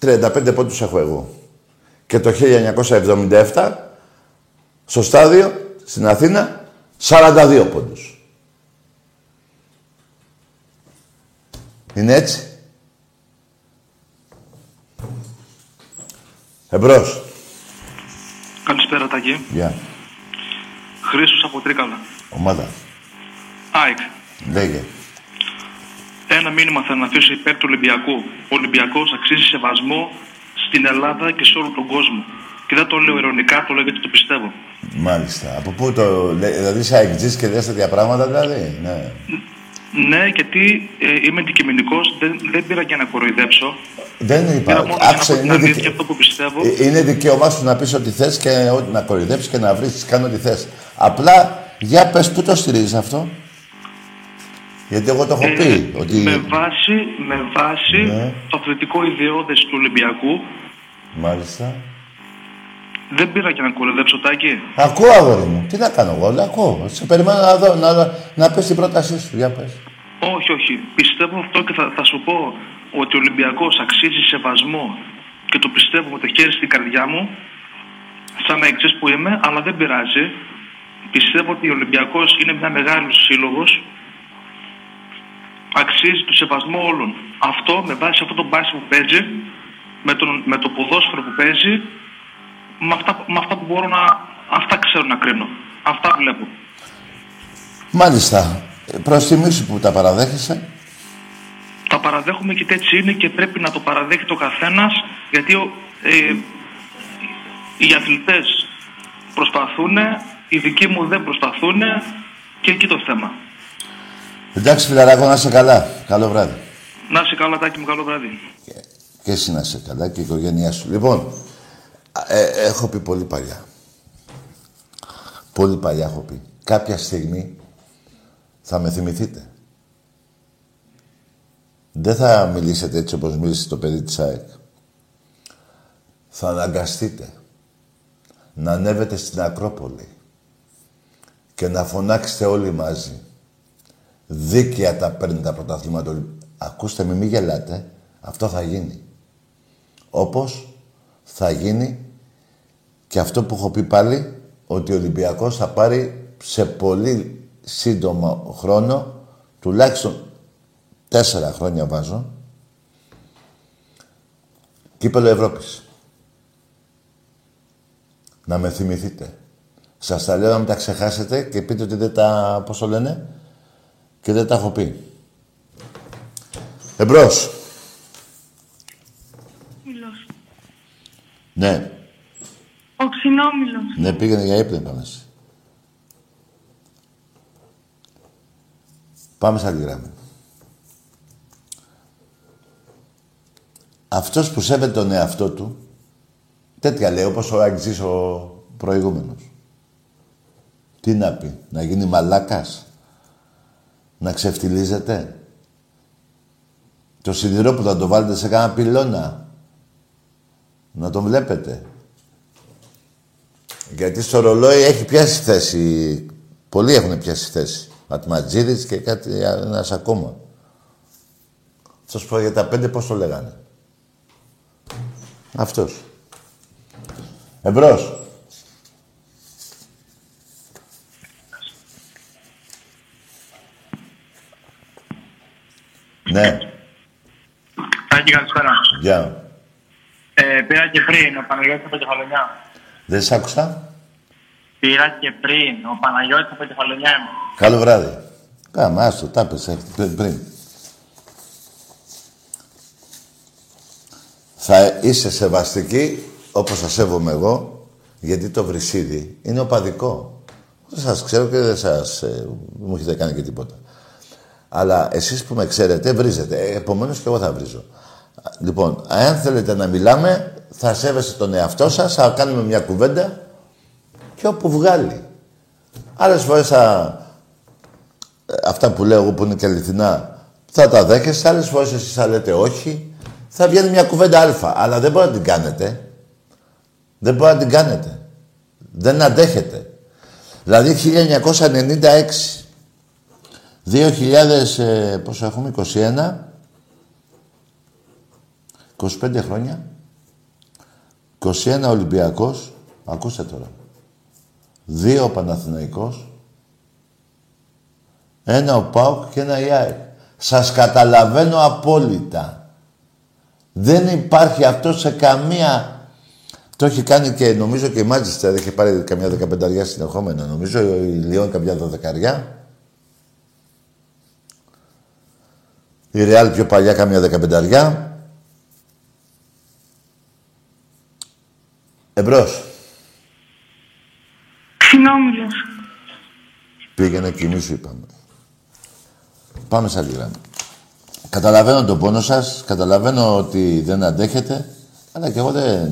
35 πόντους έχω εγώ. Και το 1977 στο στάδιο στην Αθήνα 42 πόντους. Είναι έτσι. Εμπρός. Καλησπέρα, Τάκη. Γεια. Χρήστος από Τρίκαλα. Ομάδα. ΑΕΚ. Λέγε. Ένα μήνυμα θα να αφήσω υπέρ του Ολυμπιακού. Ο Ολυμπιακός αξίζει σεβασμό στην Ελλάδα και σε όλο τον κόσμο. Και δεν το λέω ειρωνικά, το λέω γιατί το πιστεύω. Μάλιστα. Από πού το λέει, δηλαδή είσαι αεκτζής και λες τέτοια πράγματα, δηλαδή. Ναι. Ναι, γιατί ε, είμαι αντικειμενικός, δεν, δεν πήρα για να κοροϊδέψω. Δεν Πήρα είπα. μόνο για να Άκουσε, πω την είναι, αλήθεια δικαι... αυτό που πιστεύω. ε, είναι δικαίωμά σου να πεις ό,τι θες και ό,τι να κοροϊδέψεις και να βρεις, κάνω ό,τι θες. Απλά, για πες, πού το στηρίζεις αυτό; Γιατί εγώ το έχω Ε, πει. Ότι... Με βάση, με βάση Ναι. το αθλητικό ιδεώδες του Ολυμπιακού, Μάλιστα. δεν πήρα για να κοροϊδέψω, Τάκη. Ακούω, αγόρι μου. Τι να κάνω εγώ, λέω, ακούω. Σε περιμένω να δω, να, να πεις την πρότασή σου. Για πες. Όχι, όχι. Πιστεύω αυτό και θα, θα σου πω ότι ο Ολυμπιακός αξίζει σεβασμό και το πιστεύω με το χέρι στην καρδιά μου, σαν εξής που είμαι, αλλά δεν πειράζει. Πιστεύω ότι ο Ολυμπιακός είναι μια μεγάλη σύλλογος, αξίζει το σεβασμό όλων. Αυτό με βάση αυτό το μπάσι που παίζει, με, τον, με το ποδόσφαιρο που παίζει, με αυτά, με αυτά που μπορώ να. Αυτά ξέρω να κρίνω. Αυτά βλέπω. Μάλιστα. Προς τιμή σου που τα παραδέχεσαι. τα παραδέχομαι και έτσι είναι και πρέπει να το παραδέχει ο καθένας γιατί ο- ε, οι αθλητές προσπαθούν, οι δικοί μου δεν προσπαθούν και εκεί το θέμα. Εντάξει, φιλαράκο, να είσαι καλά. Καλό βράδυ. Να είσαι καλά, Τάκη μου, καλό βράδυ. Και εσύ να είσαι καλά και η οικογένειά σου. Λοιπόν, ε, έχω πει πολύ παλιά. Πολύ παλιά έχω πει. Κάποια στιγμή θα με θυμηθείτε. Δεν θα μιλήσετε έτσι όπως μίλησε το παιδί της ΑΕΚ. Θα αναγκαστείτε να ανέβετε στην Ακρόπολη και να φωνάξετε όλοι μαζί. Δίκαια τα παίρνει τα πρωταθλήματα. του Ολυ- Ακούστε με, μην γελάτε. Αυτό θα γίνει. Όπως θα γίνει και αυτό που έχω πει πάλι, ότι ο Ολυμπιακός θα πάρει σε πολύ σύντομο χρόνο, τουλάχιστον τέσσερα χρόνια βάζω, κύπελο Ευρώπης. Να με θυμηθείτε. Σας τα λέω να μην τα ξεχάσετε και πείτε ότι δεν τα, πώς το λένε, και δεν τα έχω πει. Εμπρός. Μήλος. Ναι. Οξυνόμηλος. Ναι, πήγαινε για ύπνο, είπαμε. εσύ. Πάμε σε άλλη γραμμή. Αυτός που σέβεται τον εαυτό του, τέτοια λέει, όπως ο Αγγζής ο προηγούμενος. Τι να πει, να γίνει μαλάκας, να ξεφτιλίζεται. Το σιδηρό που θα το βάλετε σε κάνα πυλώνα, να τον βλέπετε. Γιατί στο ρολόι έχει πιάσει θέση. Πολλοί έχουν πιάσει θέση. Ματματζίδης και κάτι ένας ακόμα. Αυτός που για τα πέντε πώς το λέγανε. Αυτός. Εμπρός. Ναι, Τάκη, καλησπέρα. γεια. Ε, πήρα και πριν, ο Παναγιώτης από Κεφαλονιά. Δεν σ' άκουσα. Πήρα και πριν, ο Παναγιώτης από Κεφαλονιά είμαι. Καλό βράδυ. Κάμα, άστο, τα πες ε, πριν, πριν. Θα είσαι σεβαστική, όπως θα σέβομαι εγώ, γιατί το βρυσίδι είναι οπαδικό. Δεν σας ξέρω και δεν σας... Ε, μου έχετε κάνει και τίποτα. Αλλά εσείς που με ξέρετε, βρίζετε. Ε, επομένως και εγώ θα βρίζω. Λοιπόν, αν θέλετε να μιλάμε, θα σέβεστε τον εαυτό σας, θα κάνουμε μια κουβέντα και όπου βγάλει. Άλλες φορές θα... ε, Αυτά που λέω εγώ που είναι και αληθινά, θα τα δέχεστε. Άλλες φορές εσείς θα λέτε όχι. Θα βγαίνει μια κουβέντα αλφα. Αλλά δεν μπορεί να την κάνετε. Δεν μπορεί να την κάνετε. Δεν αντέχετε. Δηλαδή 1996, 2000, ε, πόσο έχουμε, 21, 25 χρόνια, 21 Ολυμπιακός, ακούστε τώρα, δύο ο Παναθηναϊκός, ένα ο ΠΑΟΚ και ένα η ΑΕΚ. Σας καταλαβαίνω απόλυτα. Δεν υπάρχει αυτό σε καμία... Το έχει κάνει και νομίζω και η Μάτζιστερ έχει πάρει καμιά δεκαπενταριά συνεχόμενα. Νομίζω η Λιόν καμιά δωδεκαριά. Η Ρεάλ πιο παλιά καμιά δεκαπενταριά. Εμπρός. Ξινόμηλος. Πήγαινε κοιμήσου, είπαμε. Πάμε σε άλλη γραμμή. Καταλαβαίνω τον πόνο σας, καταλαβαίνω ότι δεν αντέχετε, αλλά και εγώ δεν,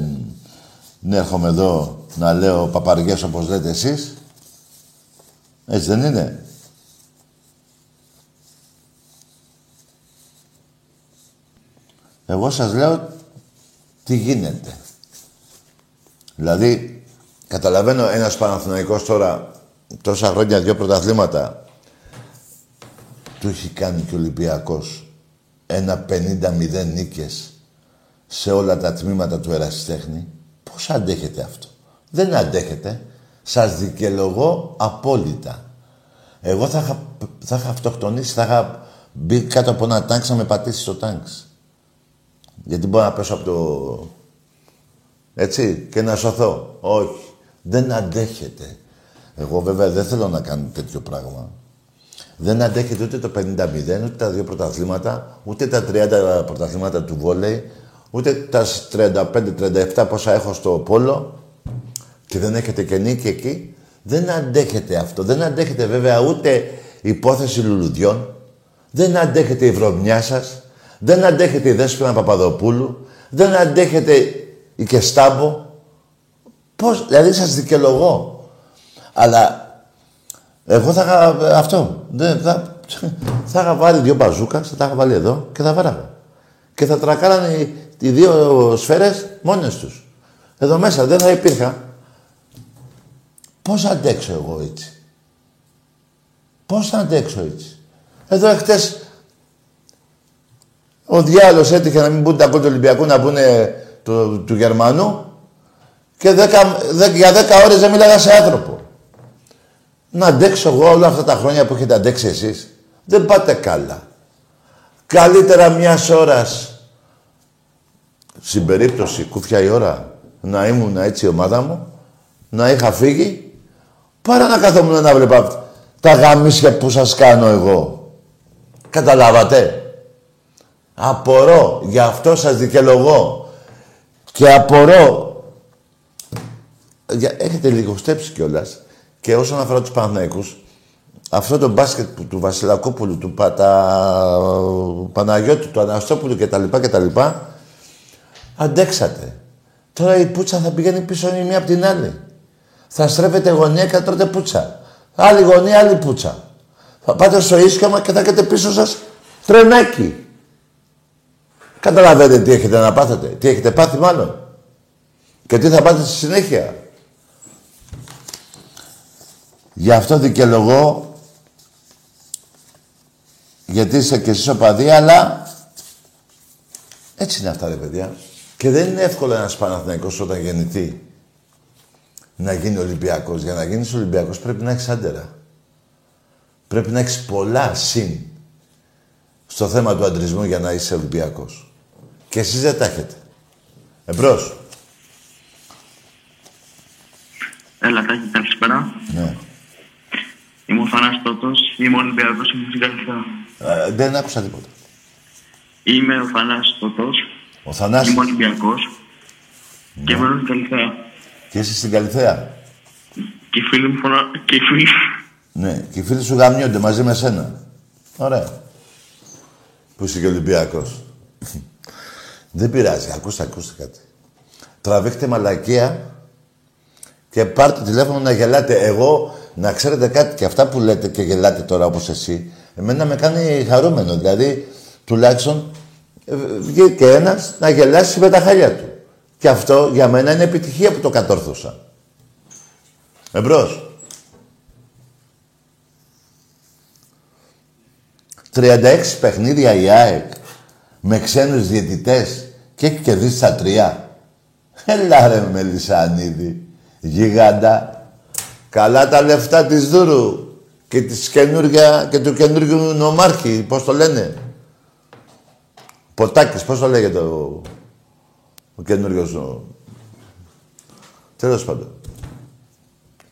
δεν έρχομαι εδώ να λέω παπαριές όπως λέτε εσείς. Έτσι δεν είναι. Εγώ σας λέω τι γίνεται. Δηλαδή, καταλαβαίνω ένας Παναθηναϊκός τώρα τόσα χρόνια, δύο πρωταθλήματα, του έχει κάνει και ο Ολυμπιακός ένα 50-0 νίκες σε όλα τα τμήματα του ερασιτέχνη. Πώς αντέχετε αυτό; Δεν αντέχετε. Σας δικαιολογώ απόλυτα. Εγώ θα είχα, θα είχα αυτοκτονήσει, θα είχα μπει κάτω από ένα τάγκ να με πατήσει στο τάγκ. Γιατί μπορώ να πέσω από το... Έτσι, και να σωθώ. Όχι. Δεν αντέχετε. Εγώ βέβαια δεν θέλω να κάνω τέτοιο πράγμα. Δεν αντέχετε ούτε το 50-0, ούτε τα δύο πρωταθλήματα, ούτε τα 30 πρωταθλήματα του βόλεϊ, ούτε τα 35-37 πόσα έχω στο πόλο και δεν έχετε και νίκη εκεί. Δεν αντέχετε αυτό. Δεν αντέχετε βέβαια ούτε υπόθεση λουλουδιών. Δεν αντέχετε η βρωμιά σας. Δεν αντέχετε η Δέσποινα Παπαδοπούλου. Δεν αντέχετε η Κεστάμπο. Πώς, δηλαδή σας δικαιολογώ. Αλλά εγώ θα είχα αυτό. Δεν, θα, θα είχα βάλει δύο μπαζούκας, θα τα είχα βάλει εδώ και θα βάραγα. Και θα τρακάρανε οι, οι δύο σφαίρες μόνες τους. Εδώ μέσα δεν θα υπήρχα. Πώς θα αντέξω εγώ έτσι; Πώς θα αντέξω έτσι; Εδώ εχθές ο διάλος έτυχε να μην μπουν τα κόλ του Ολυμπιακού να μπουν του, του Γερμανού και δέκα, δέ, για δέκα ώρες δεν μίλαγα σε άνθρωπο. Να αντέξω εγώ όλα αυτά τα χρόνια που έχετε αντέξει εσείς. Δεν πάτε καλά. Καλύτερα μιας ώρας στην περίπτωση κούφια η ώρα να ήμουν έτσι η ομάδα μου, να είχα φύγει, παρά να καθόμουν να βλέπα τα γαμίσια που σας κάνω εγώ. Καταλάβατε; Απορώ. Γι' αυτό σας δικαιολογώ. Και απορώ. Έχετε λιγοστέψει κιόλας. Και όσον αφορά τους Παναθηναϊκούς, αυτό το μπάσκετ που, του Βασιλακόπουλου, του Πατα... Παναγιώτη, του Αναστόπουλου κτλ. κτλ. Αντέξατε. Τώρα η πουτσα θα πηγαίνει πίσω η μία από την άλλη. Θα στρέφετε γωνία και θα τρώτε πουτσα. Άλλη γωνία, άλλη πουτσα. Θα πάτε στο ίσκαμα και θα έχετε πίσω σας τρενάκι. Καταλαβαίνετε τι έχετε να πάθετε. Τι έχετε πάθει μάλλον. Και τι θα πάτε στη συνέχεια. Γι' αυτό δικαιολογώ, γιατί είσαι και εσείς οπαδοί, αλλά έτσι είναι αυτά, ρε παιδιά. Και δεν είναι εύκολο ένας Παναθηναϊκός όταν γεννηθεί να γίνει Ολυμπιακός. Για να γίνεις Ολυμπιακός πρέπει να έχεις άντερα. Πρέπει να έχεις πολλά συν στο θέμα του αντρισμού για να είσαι Ολυμπιακός. Και εσείς δεν τα έχετε. Εμπρός. Έλα, Τάκη, καλησπέρα. Ναι. Είμαι ο Θανάσης Τότος, είμαι Ολυμπιακός, είμαι στην Καλυθέα. Ε, δεν άκουσα τίποτα. Είμαι ο Θανάσης Τότος, Ο Θανάσης είμαι Ολυμπιακός και μένω στην Καλυθέα. και είσαι στην Καλυθέα. Και οι φίλοι μου φωνα... και οι φίλοι... Ναι, και οι φίλοι σου γαμιόνται μαζί με σένα. Ωραία. Που είσαι και Ολυμπιακός; Δεν πειράζει. Ακούστε, ακούστε κάτι. Τραβήχτε μαλακία και πάρτε τηλέφωνο να γελάτε. Εγώ, να ξέρετε κάτι και αυτά που λέτε και γελάτε τώρα όπως εσύ, εμένα με κάνει χαρούμενο. Δηλαδή, τουλάχιστον ε, βγήκε ένας να γελάσει με τα χαλιά του. Και αυτό για μένα είναι επιτυχία που το κατόρθωσα. Εμπρός. 36 παιχνίδια η ΑΕΚ με ξένους διαιτητές και έχει κερδίσει τα τρία. Έλα ρε Μελισανίδη, γίγαντα. Καλά τα λεφτά της Δούρου και, της καινούργια, και του καινούργιου νομάρχη, πώς το λένε; Ποτάκης, πώς το λέγεται ο, ο καινούριος ο... Τέλος πάντων.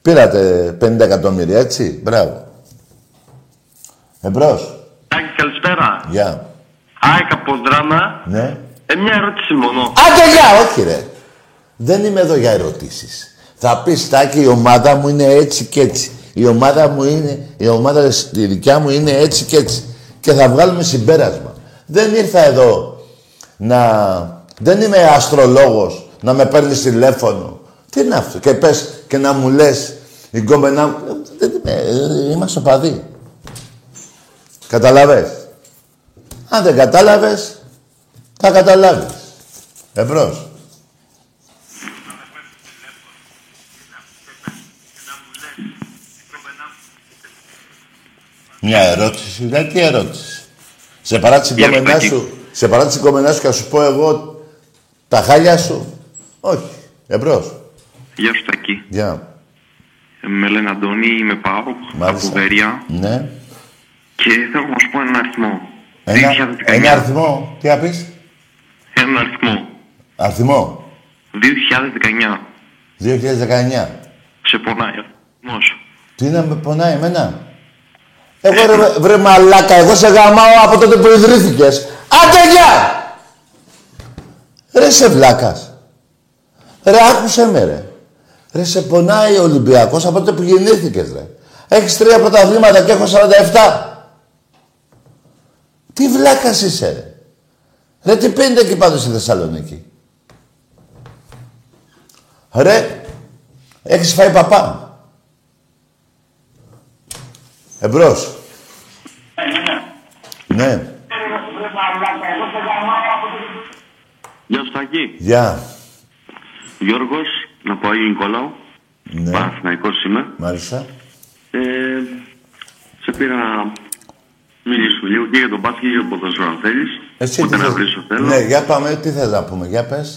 Πήρατε 50 εκατομμύρια, έτσι; Μπράβο. Εμπρός. Τάκη, καλησπέρα. Γεια. ΑΕΚ από δράμα. Ναι. Ε, μια ερώτηση μόνο. Άντε, γεια, όχι ρε. Δεν είμαι εδώ για ερωτήσεις. Θα πεις, Τάκη, η ομάδα μου είναι έτσι και έτσι. Η ομάδα μου είναι, η ομάδα η δικιά μου είναι έτσι και έτσι. Και θα βγάλουμε συμπέρασμα. Δεν ήρθα εδώ να... Δεν είμαι αστρολόγος, να με παίρνεις τηλέφωνο. Τι είναι αυτό; Και πες και να μου λες, η γκόμενά μου... Δεν είμαι, ε, είμαστε παδί. Καταλαβες. Αν δεν κατάλαβες, θα καταλάβεις. Εμπρός. Μια ερώτηση, δηλαδή τι ερώτηση. Σε παράτηση κομμενά σου, σε παράτηση κομμενά σου και θα σου πω εγώ τα χάλια σου. Όχι. Εμπρός. Γεια σου Τακί. Γεια. Ε, Με λένε Αντώνη, είμαι Πάο, Μάλιστα. από Βέρεια Ναι. και θέλω να σου πω έναν αριθμό. Ένα, 2019. ένα αριθμό. Τι θα πεις; Έναν αριθμό. Αριθμό; 2019. 2019. Σε πονάει ο αριθμός. Τι να με πονάει εμένα; Εγώ ρε, βρε μαλάκα, εγώ σε γαμάω από τότε που ιδρύθηκες. Άντε γεια! Ρε σε βλάκας. Ρε άκουσε με ρε. Ρε σε πονάει ο Ολυμπιακός από τότε που γεννήθηκες ρε. Έχεις τρία πρωταθλήματα και έχω 47. Τι βλάκας είσαι ρε. Ρε τι πίνετε εκεί πάνω στη Θεσσαλονίκη. Ρε, έχεις φάει παπά. Εμπρός. Ναι. Γεια σου Τακί. Γεια. Γιώργος, από Άγιο Νικόλαο. Ναι. Παναθηναϊκός είμαι. Μάλιστα. Ε, σε πήρα να μιλήσουμε λίγο και για τον μπάσκετ και για το ποδόσφαιρο αν θέλεις. Εσύ Ούτε τι να θες- βρεις το θέλω. Ναι, για πάμε. Τι θες να πούμε. Για πες.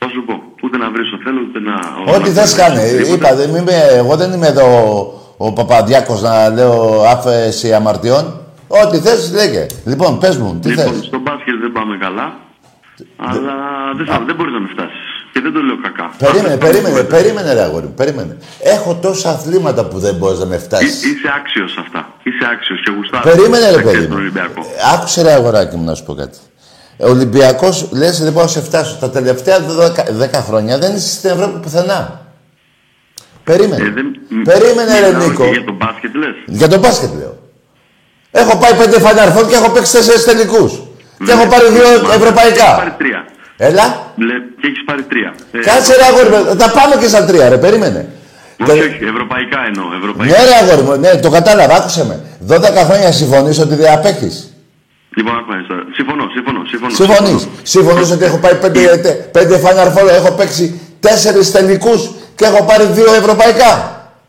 Θα σου πω. Ούτε να βρεις το θέλω, ούτε να... Ό,τι να θες βρεις κάνε. τίποτα. Είπα, δεν είμαι, εγώ δεν είμαι εδώ ο Παπαδιάκος να λέω άφεση αμαρτιών. Ό,τι θες λέγε. Λοιπόν, πες μου, τι Λοιπόν, θες. στο μπάσκετ δεν πάμε καλά. Αλλά δεν, θα, δεν μπορείς να με φτάσεις. Και δεν το λέω κακά. Περίμενε, Αυτά περίμενε, που- περίμενε ρε αγόρι μου, περίμενε. Έχω τόσα αθλήματα που δεν μπορείς να με Εί- φτάσεις. Είσαι άξιος αυτά. Είσαι άξιος και γουστάρεις. Περίμενε ρε τον παιδί μου. Ολυμπιακό. Άκουσε ρε αγοράκι μου να σου πω κάτι. Ο Ολυμπιακός λες δεν μπορώ να σε φτάσω. Τα τελευταία 10 χρόνια δεν είσαι στην Ευρώπη πουθενά. Περίμενε. Ε, δεν- Περίμενε ρε μιλάω Νίκο. και Για τον μπάσκετ λες. Για τον μπάσκετ λέω. Έχω πάει πέντε φαναρφών και έχω παίξει τέσσερις τελικούς. Και έχω πάρει δύο Έχει πάρει ευρωπαϊκά. τρία. Έλα. Λε, και έχεις πάρει τρία. Ε, Κάτσε ρε αγόρι μου. Θα πάμε και στα τρία ρε. Περίμενε. Όχι, όχι, ευρωπαϊκά εννοώ. Ευρωπαϊκά. Ναι ρε αγόρι μου. Ναι, το κατάλαβα. Άκουσε με. 12 χρόνια συμφωνείς ότι δεν απέχεις; Λοιπόν, άκουγα τώρα. Συμφωνώ, συμφωνώ. συμφωνώ Συμφωνείς; Συμφωνείς ότι έχω πάει πέντε, τε- πέντε Final Four, έχω παίξει τέσσερις τελικούς και έχω πάρει δύο ευρωπαϊκά;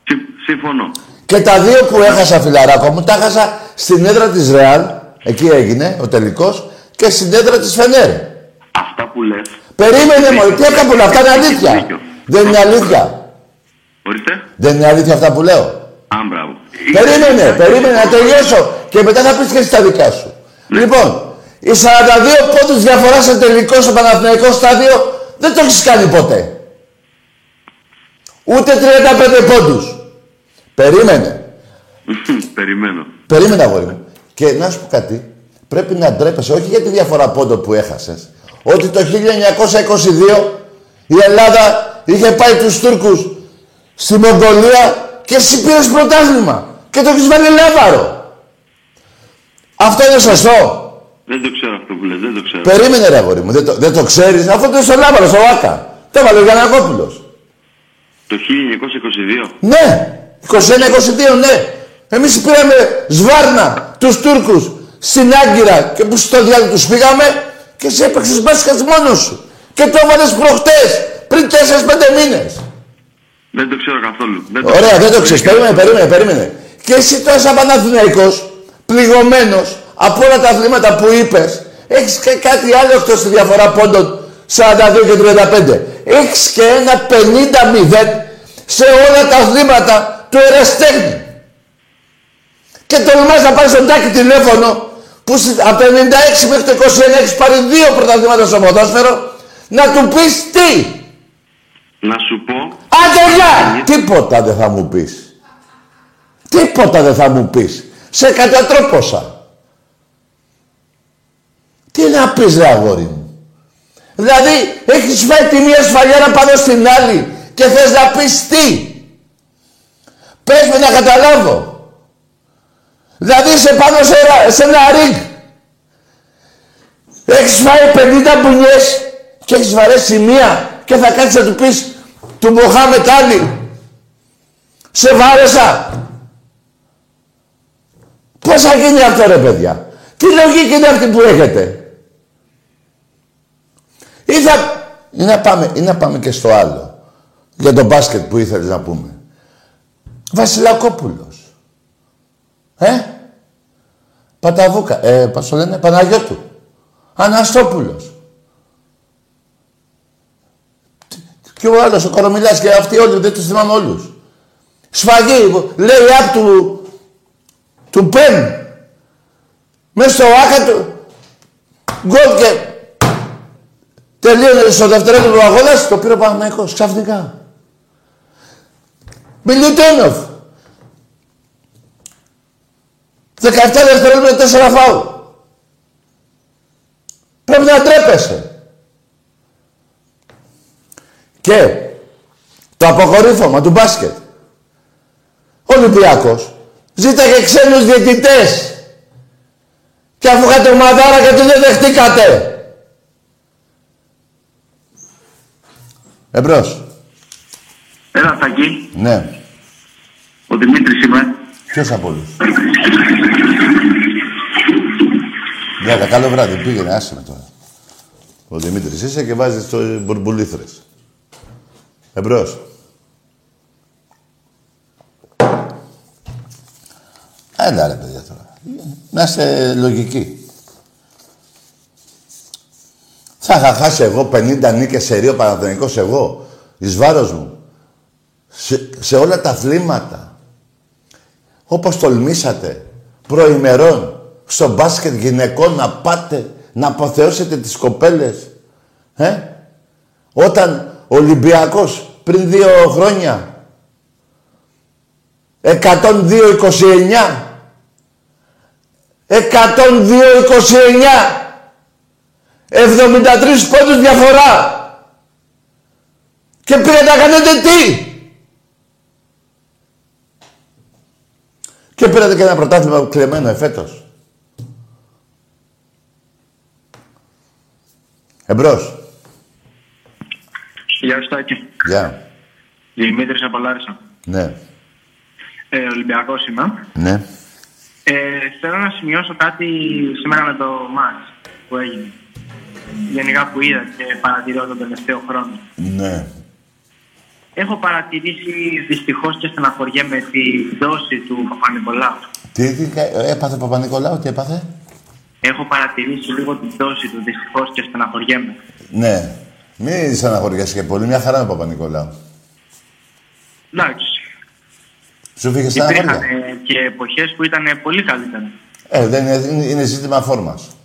Συμ- Συμφωνώ. Και τα δύο που έχασα φιλαράκο μου, τα έχασα στην έδρα της Ρεάλ, εκεί έγινε ο τελικός, και στην έδρα της Φενέρ. Αυτά που λες. Περίμενε μου, τι έκανα αυτά είναι αλήθεια. Δεν είναι αλήθεια. Ορίστε. Δεν είναι αλήθεια αυτά που λέω. Α, μπράβο. Περίμενε, περίμενε να τελειώσω και μετά θα πεις και εσύ τα δικά σου. Λοιπόν, οι 42 πόντους διαφοράς σε τελικό στο Παναθηναϊκό στάδιο δεν το έχεις κάνει ποτέ. Ούτε 35 πόντους. Περίμενε. Περιμένω. Περίμενε αγόρι μου. Και να σου πω κάτι. Πρέπει να ντρέπεσαι, όχι για τη διαφορά πόντων που έχασες. Ότι το 1922 η Ελλάδα είχε πάει τους Τούρκους στη Μογγολία και εσύ πήρες πρωτάθλημα. Και το έχεις βάλει λάβαρο. Αυτό είναι σωστό. Δεν το ξέρω αυτό που λες, δεν το ξέρω. Περίμενε ρε αγόρι μου. Δεν το, δεν το ξέρεις. Αυτό το είναι στο λάβαρος, στο Άκα. Το έβαλε ο Γιανακόπουλος. Το 1922. Ναι, 21-22, ναι. Εμείς πήραμε σβάρνα τους Τούρκους στην Άγκυρα και που στο διάλογο τους πήγαμε και σε έπαιξες μπάσκετ μόνος σου. Και το έβαλες προχτές, πριν 4-5 μήνες. Δεν το ξέρω καθόλου. Δεν Ωραία, δεν το ξέρεις. Περίμενε, περίμενε, περίμενε. Και εσύ τώρα σαν Παναθηναϊκός, πληγωμένος από όλα τα αθλήματα που είπες, έχεις και κάτι άλλο εκτός στη διαφορά πόντων 42 και 35. Έχεις και ένα 50-0 σε όλα τα αθλήματα του εραστέχνη. Και τολμάς να πάρεις τον τάκι τηλέφωνο που στη- από το 96 μέχρι το 21 έχεις πάρει δύο πρωταθλήματα στο ποδόσφαιρο να του πεις τι. Να σου πω, Άντε γεια! Τίποτα δεν θα μου πεις. Τίποτα δεν θα μου πεις. Σε κατατρόπωσα. Τι να πεις ρε αγόρι μου. Δηλαδή, έχεις φάει τη μία σφαλιάρα πάνω στην άλλη και θες να πεις τι. Πες με να καταλάβω. Δηλαδή είσαι πάνω σε, ένα- σε ένα ριγκ. Έχεις φάει 50 μπουνιές και έχεις βαρέσει μία και θα κάτσεις να του πεις του Μοχάμετ Άλλη. Σε βάρεσα. Πώς θα γίνει αυτό ρε παιδιά; Τι λογική είναι αυτή που έχετε; Ή θα... Ή να πάμε, ή να πάμε και στο άλλο. Για το μπάσκετ που ήθελες να πούμε. Βασιλακόπουλος. Ε; Παταβούκα. Ε, πώς το λένε. Παναγιώτου. Αναστόπουλος. Και ο άλλος, ο Κορομιλάς και αυτοί όλοι, δεν τους θυμάμαι όλους. Σφαγή, λέει απ' του, του Πεν. Μες στο άκα του, γκολ και τελείωνε στο δευτερόλεπτο του αγώνας, το πήρε ο Παναγικός ξαφνικά. Μιλουτένοφ. 17 δευτερόλεπτα 4 φάου. Πρέπει να ντρέπεσαι. Και το αποκορύφωμα του μπάσκετ. Ο Ολυμπιακός ζήταγε ξένους διαιτητές. Και αφού είχατε ομαδάρα γιατί δεν δεχτήκατε; Εμπρός. Έλα, Τακί. Ναι. Ο Δημήτρης είμαι. Ποιος από όλους. Γιάννα, καλό βράδυ. Πήγαινε, άσε με τώρα. Ο Δημήτρης είσαι και βάζεις το μπουρμπουλήθρες. Εμπρός. Έλα ρε παιδιά τώρα. Να είστε λογικοί. Θα είχα χάσει εγώ 50 νίκες σε Ρίο Παναθηναϊκός εγώ, εις βάρος μου. Σε, σε όλα τα αθλήματα. Όπως τολμήσατε προημερών στο μπάσκετ γυναικών να πάτε να αποθεώσετε τις κοπέλες. Ε; Όταν ο Ολυμπιακός πριν δύο χρόνια 102-29 102-29 73 πόντους διαφορά και πήγατε να κάνετε τι; Και πήρατε και ένα πρωτάθλημα κλεμμένο εφέτος Εμπρός. Γεια σου Τάκη. Γεια. Δημήτρης από Λάρισα. Ναι. Ε, Ολυμπιακός είμαι. Ναι. Ε, θέλω να σημειώσω κάτι σήμερα με το μάτς που έγινε. Γενικά που είδα και παρατηρώ τον τελευταίο χρόνο. Ναι. Έχω παρατηρήσει δυστυχώς και στεναχωριέμαι τη δόση του Παπα-Νικολάου. Τι, τι κα- έπαθε ο Παπα-Νικολάου, τι έπαθε; Έχω παρατηρήσει λίγο τη δόση του δυστυχώς και στεναχωριέμαι. Ναι. Μην στεναχωριέσαι και πολύ, μια χαρά είναι ο Παπα-Νικολάου. Εντάξει. Σου φύγε Υπήρχαν στεναχωριά. ε, και εποχές που ήταν πολύ καλύτερα. Ε, δεν είναι, είναι, είναι ζήτημα φόρμας.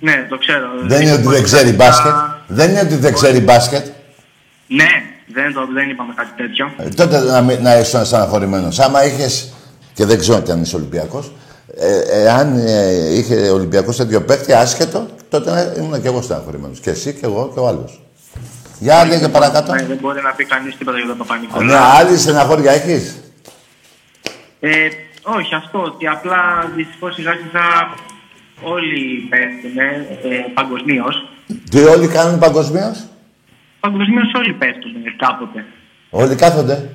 Ναι, το ξέρω. Δεν είναι ότι δεν ξέρει μπάσκετ. Δεν είναι ότι δεν ξέρει μπάσκετ. Ναι, δεν, το, δεν είπαμε κάτι τέτοιο. Ε, τότε να, μην- να είσαι στεναχωρημένος. Άμα είχες. και δεν ξέρω τι αν είσαι Ολυμπιακός. Ε, εάν ε, είχε Ολυμπιακός τέτοιο παίκτη άσχετο, τότε να- ήμουν και εγώ στεναχωρημένος. Και εσύ και εγώ και ο άλλος. Για λέγε παρακάτω. Ναι, δεν μπορεί να πει κανείς τίποτα για τον Ναι, Παπα-Νικολάου. άλλη στεναχώρια έχεις; Ε, όχι, αυτό ότι απλά δυστυχώς σιγά σιγά όλοι πέφτουν ε, παγκοσμίως. Τι όλοι κάνουν παγκοσμίως; Παγκοσμίως όλοι πέφτουν κάποτε. Όλοι κάθονται;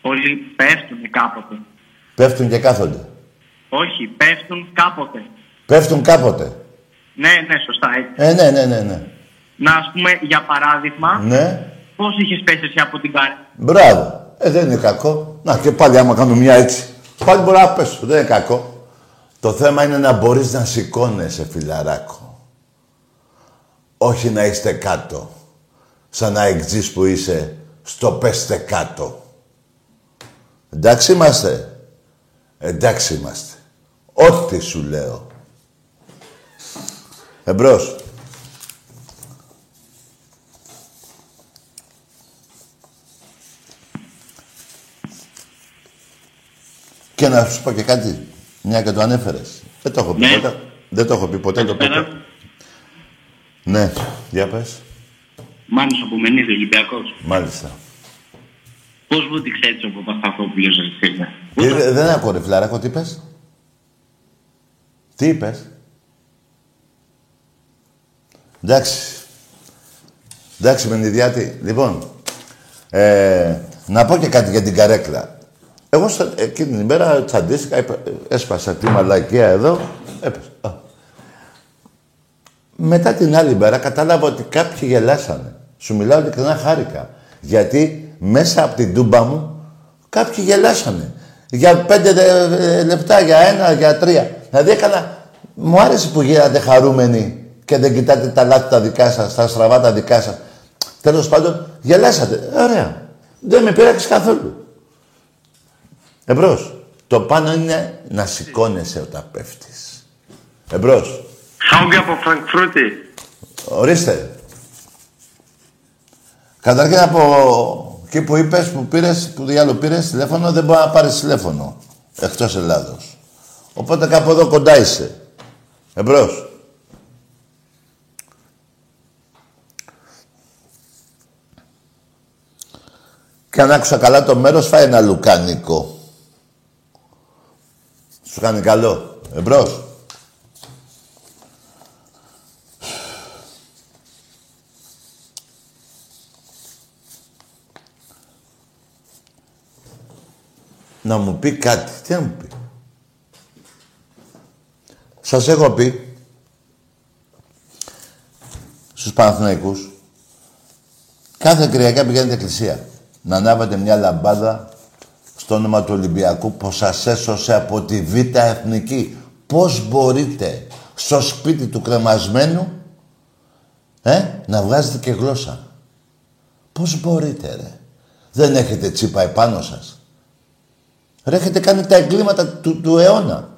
Όλοι πέφτουν κάποτε. Πέφτουν και κάθονται. Όχι, πέφτουν κάποτε. Πέφτουν κάποτε. Ναι, ναι, σωστά. Έτσι. Ε, ναι, ναι, ναι, ναι. Να ας πούμε, για παράδειγμα, Ναι. πώς είχες πέσει εσύ από την κάρτα; Μπράβο. Ε, δεν είναι κακό. Να και πάλι άμα κάνω μια έτσι. Πάλι μπορεί να πέσω. Δεν είναι κακό. Το θέμα είναι να μπορείς να σηκώνεσαι, φιλαράκο. Όχι να είστε κάτω. Σαν να εκτζείς που είσαι στο πέστε κάτω. Εντάξει είμαστε. Εντάξει είμαστε. Ό,τι σου λέω. Εμπρός. Και να σου πω και κάτι, μια και το ανέφερες. Δεν το έχω πει Ναι. ποτέ. Δεν το έχω πει ποτέ το Καλησπέρα. ποτέ. Ναι. Για πες. Μάνος από Μενίδη, Ολυμπιακός. Μάλιστα. Πώς μου τη ξέρεις ο Παπασταθόπουλος, ρε φίλε; Ε, δεν ακούω ρε φιλαράκο, τι είπες; Τι είπες; Εντάξει. Εντάξει, Μενιδιάτη. Λοιπόν, ε, να πω και κάτι για την καρέκλα. Εγώ στα, εκείνη την μέρα τσαντίστηκα, είπα- έσπασα τη μαλακία εδώ, έπεσα. Α. Μετά την άλλη μέρα κατάλαβα ότι κάποιοι γελάσανε. Σου μιλάω ειλικρινά χάρηκα. Γιατί μέσα από την τούμπα μου κάποιοι γελάσανε. Για πέντε δε- λεπτά, για ένα, για τρία. Δηλαδή έκανα... Μου άρεσε που γίνατε χαρούμενοι και δεν κοιτάτε τα λάθη τα δικά σας, τα στραβά τα δικά σας. Τέλος πάντων, γελάσατε. Ωραία. Δεν με πείραξε καθόλου. Εμπρός. Το πάνω είναι να σηκώνεσαι όταν πέφτεις. Εμπρός. Χάουγκ από Φραγκφρούτη. Ορίστε. Καταρχήν από εκεί που είπες, που πήρες, που διάλογο πήρες τηλέφωνο, δεν μπορεί να πάρεις τηλέφωνο. Εκτός Ελλάδος. Οπότε κάπου εδώ κοντά είσαι. Εμπρός. Και αν άκουσα καλά το μέρος, φάει ένα λουκάνικο. Σου κάνει καλό. Εμπρός. Να μου πει κάτι. Τι να μου πει. Σας έχω πει στους Παναθηναϊκούς κάθε Κυριακή πηγαίνετε εκκλησία να ανάβετε μια λαμπάδα στο όνομα του Ολυμπιακού που σας έσωσε από τη Β' Εθνική. Πώς μπορείτε στο σπίτι του κρεμασμένου ε, να βγάζετε και γλώσσα. Πώς μπορείτε ρε. Δεν έχετε τσίπα επάνω σας. Ρε, έχετε κάνει τα εγκλήματα του, του αιώνα.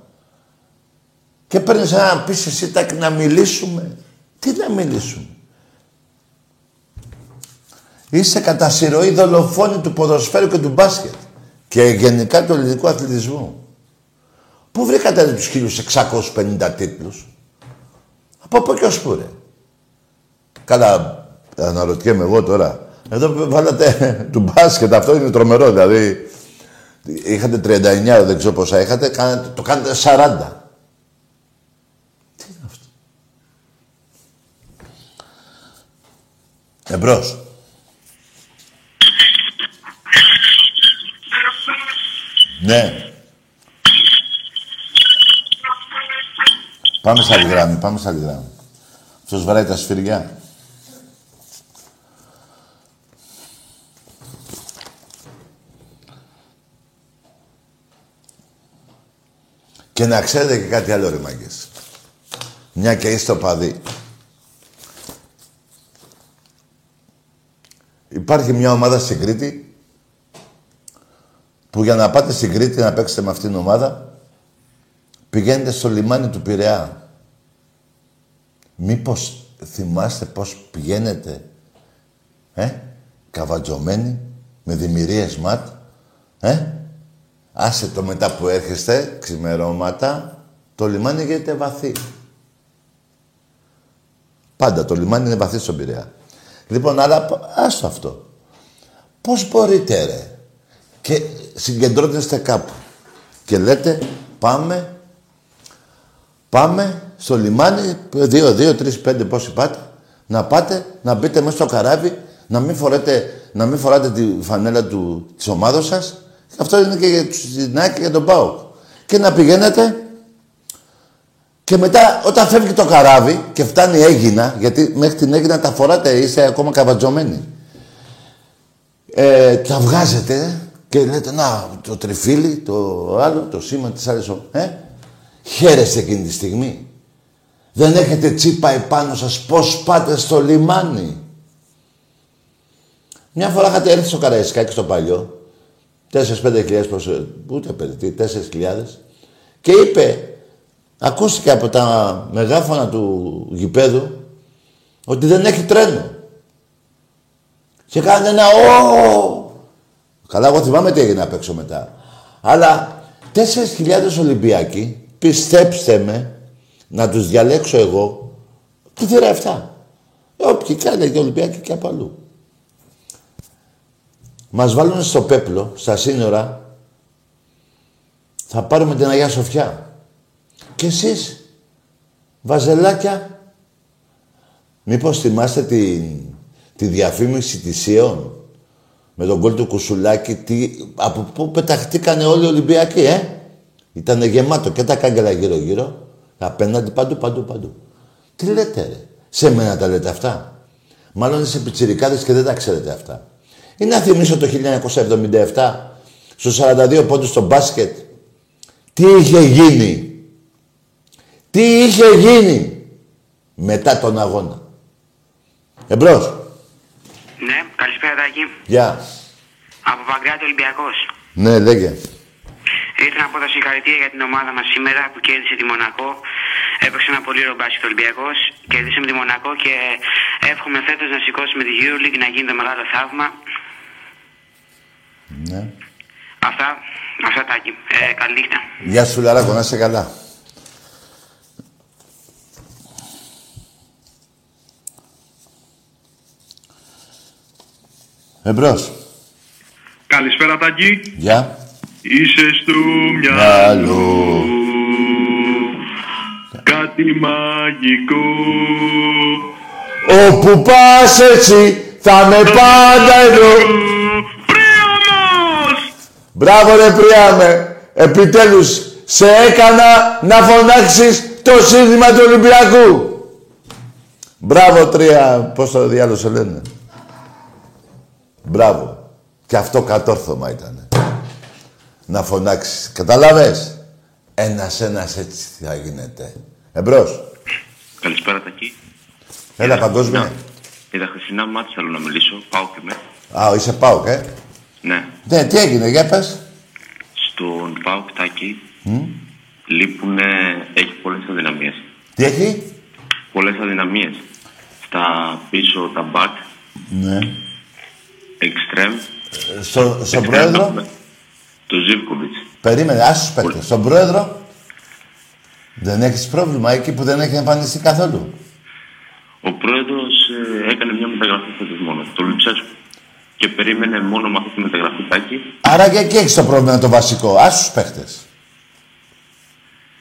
Και παίρνεις ένα πεις εσύ τάκ, να μιλήσουμε. Τι να μιλήσουμε; Είσαι κατά συρροή δολοφόνη του ποδοσφαίρου και του μπάσκετ. Και γενικά του ελληνικού αθλητισμού. Πού βρήκατε τους 1650 τίτλους; Από πού και ως πού ρε; Καλά, αναρωτιέμαι εγώ τώρα. Εδώ βάλατε του μπάσκετ, αυτό είναι τρομερό. Δηλαδή, είχατε 39, δεν ξέρω πόσα είχατε, κάνατε, το κάνετε 40. Τι είναι αυτό; Εμπρός. Ναι. Πάμε σε άλλη γράμμη, πάμε σε άλλη γράμμη. Αυτός βαράει τα σφυριά. Και να ξέρετε και κάτι άλλο, ρε μάγκες. Μια και είστε οπαδοί. Υπάρχει μια ομάδα στην Κρήτη που για να πάτε στην Κρήτη να παίξετε με αυτήν την ομάδα πηγαίνετε στο λιμάνι του Πειραιά. Μήπως θυμάστε πώς πηγαίνετε, ε, καβατζωμένοι, με δημιουργίες ματ, ε, άσε το μετά που έρχεστε, ξημερώματα, το λιμάνι γίνεται βαθύ. Πάντα το λιμάνι είναι βαθύ στον Πειραιά. Λοιπόν, αλλά άστο αυτό. Πώς μπορείτε ρε και συγκεντρώνεστε κάπου και λέτε πάμε Πάμε στο λιμάνι, δύο, δύο, τρεις, πέντε πόσοι πάτε, να πάτε, να μπείτε μέσα στο καράβι, να μην, φορέτε, να μην φοράτε τη φανέλα του, της ομάδος σας. Αυτό είναι και για την ΑΕΚ και για τον ΠΑΟΚ. Και να πηγαίνετε και μετά όταν φεύγει το καράβι και φτάνει Έγινα, γιατί μέχρι την Έγινα τα φοράτε, είστε ακόμα καβατζωμένοι. Ε, τα βγάζετε και λέτε, να, το τριφύλι, το άλλο, το σήμα της άλλης, ε, Χαίρεστε εκείνη τη στιγμή. Δεν έχετε τσίπα επάνω σας πώς πάτε στο λιμάνι. Μια φορά είχατε έρθει στο Καραϊσκάκι στο παλιό, 4-5 χιλιάδες πόσο, ούτε παιδί, 4 χιλιάδες, και είπε, ακούστηκε από τα μεγάφωνα του γηπέδου, ότι δεν έχει τρένο. Και κάνανε ένα «Ω!» Καλά, εγώ θυμάμαι τι έγινε απ' έξω μετά. Αλλά 4.000 Ολυμπιακοί Πιστέψτε με, να τους διαλέξω εγώ, τη θύρα 7. Όποιοι κάνει και Ολυμπιακοί και από αλλού. Μας βάλουν στο πέπλο, στα σύνορα, θα πάρουμε την Αγία Σοφιά. Και εσείς, βαζελάκια, μήπως θυμάστε τη, τη διαφήμιση της Ιών με τον κόλ του Κουσουλάκη, τι, από πού πεταχτήκανε όλοι οι Ολυμπιακοί, ε; Ήτανε γεμάτο και τα κάγκελα γύρω-γύρω, απέναντι παντού, παντού, παντού. Τι λέτε, ρε; Σε μένα τα λέτε αυτά; Μάλλον είσαι πιτσιρικάδες και δεν τα ξέρετε αυτά. Ή να θυμίσω το 1977, στους 42 πόντους στο μπάσκετ, τι είχε γίνει. Τι είχε γίνει μετά τον αγώνα. Εμπρός. Ναι, καλησπέρα Τάκη. Γεια. Από Παγκράτη Ολυμπιακός. Ναι, λέγε. Ήθελα να πω τα συγχαρητήρια για την ομάδα μας σήμερα που κέρδισε τη Μονακό. Έπαιξε ένα πολύ ωραίο μπάσκετ Ολυμπιακός. Κέρδισε με τη Μονακό και εύχομαι φέτος να σηκώσουμε τη EuroLeague να γίνει το μεγάλο θαύμα. Ναι. Αυτά, αυτά Τάκη. Ε, καλή νύχτα. Γεια σου, Λαράκο, να είσαι καλά. Εμπρός. Καλησπέρα Τάκη. Γεια. Είσαι στο Μυαλό. μυαλό. Κάτι μαγικό. Όπου πας έτσι θα με πάντα εδώ. Πρίαμος! Μπράβο ρε Πριάμε. Επιτέλους σε έκανα να φωνάξεις το σύνθημα του Ολυμπιακού. Μπράβο τρία, πώς το διάλογο σε λένε; Μπράβο. Και αυτό κατόρθωμα ήταν. Να φωνάξεις. Καταλάβες; Ένας-ένας έτσι θα γίνεται. Εμπρός. Καλησπέρα Τακί. Έλα παγκόσμια. Για τα χρυσινά μάτια θέλω να μιλήσω. Πάω και με. Α, είσαι ΠΑΟΚ, ε. Ναι. Ναι, τι έγινε, για πες. Στον Πάοκ Τάκη λείπουνε, έχει πολλές αδυναμίες. Τι έχει; Πολλές αδυναμίες. Στα πίσω τα back, Ναι. extreme. Στο, στον extreme πρόεδρο; έχουμε Το Ζίβκοβιτς. Περίμενε, άσους παίκτες. Στον πρόεδρο; Δεν έχεις πρόβλημα εκεί που δεν έχει εμφανιστεί καθόλου. Ο πρόεδρος ε, έκανε μια μεταγραφή φέτος μόνο, το Λουτσέσκου. Και περίμενε μόνο με αυτή τη μεταγραφή Τάκη. Άρα και εκεί έχεις το πρόβλημα το βασικό. Άσους παίκτες.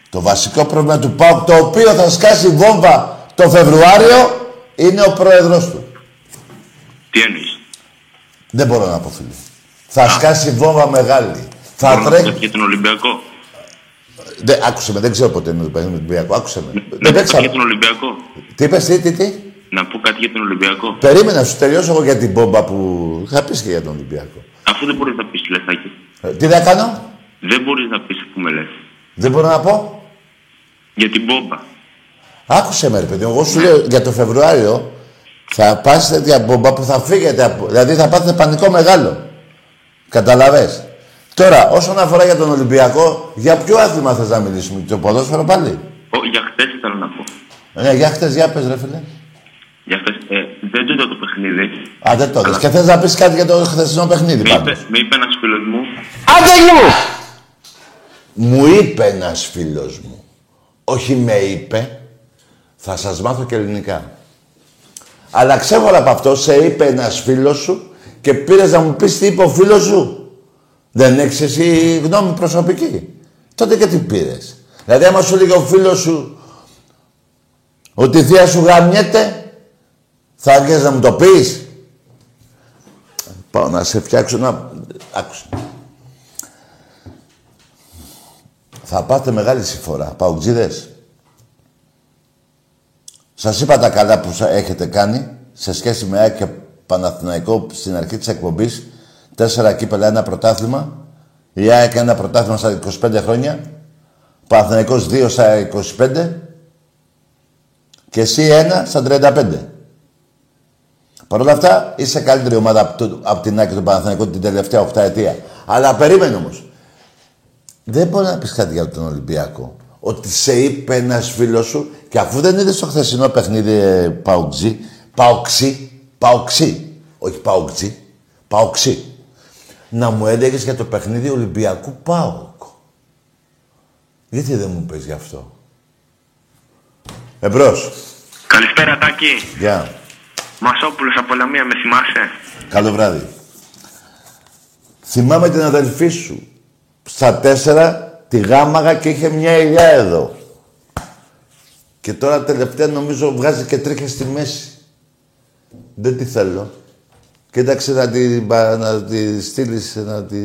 Το βασικό πρόβλημα του ΠΑΟΚ, το οποίο θα σκάσει βόμβα το Φεβρουάριο, είναι ο πρόεδρος του. Τι εννοείς; Δεν μπορώ να πω, φίλε. Θα σκάσει βόμβα μεγάλη. Θα Μπορώ να πω τρέχει... κάτι για τον Ολυμπιακό. Δεν, άκουσε με, δεν ξέρω ποτέ είναι το παιχνίδι με τον Ολυμπιακό. Άκουσε με. Να δεν πω κάτι παίξαμε. για τον Ολυμπιακό. Τι είπες, τι, τι, τι; Να πω κάτι για τον Ολυμπιακό. Περίμενα, σου τελειώσω εγώ για την μπόμπα που θα πεις και για τον Ολυμπιακό. Αφού δεν μπορείς να πεις τι λες Τάκη. Ε, τι θα κάνω, Δεν μπορείς να πεις που με λες. δεν μπορώ να πω; Για την μπόμπα. Άκουσε με, ρε παιδί μου. Εγώ σου λέω για το Φεβρουάριο θα πας τέτοια μπόμπα που θα φύγετε. Από... Δηλαδή θα πάθετε πανικό μεγάλο. Καταλαβες; Τώρα, όσον αφορά για τον Ολυμπιακό, για ποιο άθλημα θες να μιλήσουμε, το ποδόσφαιρο πάλι; Ο, για χτες ήθελα να πω. Ναι, για χτες, για πες ρε φίλε. Για χτες, ε, δεν το είδα το παιχνίδι. Α, δεν το είδες. Αλλά- Και θες να πεις κάτι για το χθεσινό παιχνίδι Με πάντως; είπε, με είπε ένας φίλος μου, Άντε γλου! Μου είπε ένας φίλος μου. Όχι με είπε. Θα σας μάθω και ελληνικά. Αλλά ξέχωρα από αυτό, σε είπε ένας φίλος σου και πήρες να μου πεις τι είπε ο φίλος σου. Δεν έχεις εσύ γνώμη προσωπική. Τότε και τι πήρες. Δηλαδή άμα σου λέγει ο φίλος σου ότι η θεία σου γαμιέται, θα έρχεσαι να μου το πεις. Πάω να σε φτιάξω να... Άκουσα. Θα πάτε μεγάλη συμφορά. Παουτζίδες. Σας είπα τα καλά που σα- έχετε κάνει σε σχέση με ΑΕΚ και Παναθηναϊκό στην αρχή της εκπομπής. Τέσσερα κύπελα, ένα πρωτάθλημα. Η ΑΕΚ ένα πρωτάθλημα στα 25 χρόνια. Παναθηναϊκός δύο στα 25. Και εσύ ένα στα 35. Παρ' όλα αυτά, είσαι καλύτερη ομάδα από, το- από την ΑΕΚ και τον Παναθηναϊκό την τελευταία 8 ετία. Αλλά περίμενε όμως. Δεν μπορεί να πεις κάτι για τον Ολυμπιακό. Ότι σε είπε ένας φίλος σου και αφού δεν είδες το χθεσινό παιχνίδι ε, Παοξή, Παοξή, Παοξή, όχι Παοξή, Παοξή, να μου έλεγες για το παιχνίδι Ολυμπιακού Πάοκ. Γιατί δεν μου πες γι' αυτό. Εμπρός. Καλησπέρα Τάκη. Γεια. Μασόπουλος από Λαμία, με θυμάσαι; Καλό βράδυ. Θυμάμαι την αδελφή σου. Στα τέσσερα τη γάμαγα και είχε μια ηλιά εδώ. Και τώρα τελευταία νομίζω βγάζει και τρίχες στη μέση. Δεν τη θέλω. Κοίταξε να τη, πα- να τη στείλεις, να τη...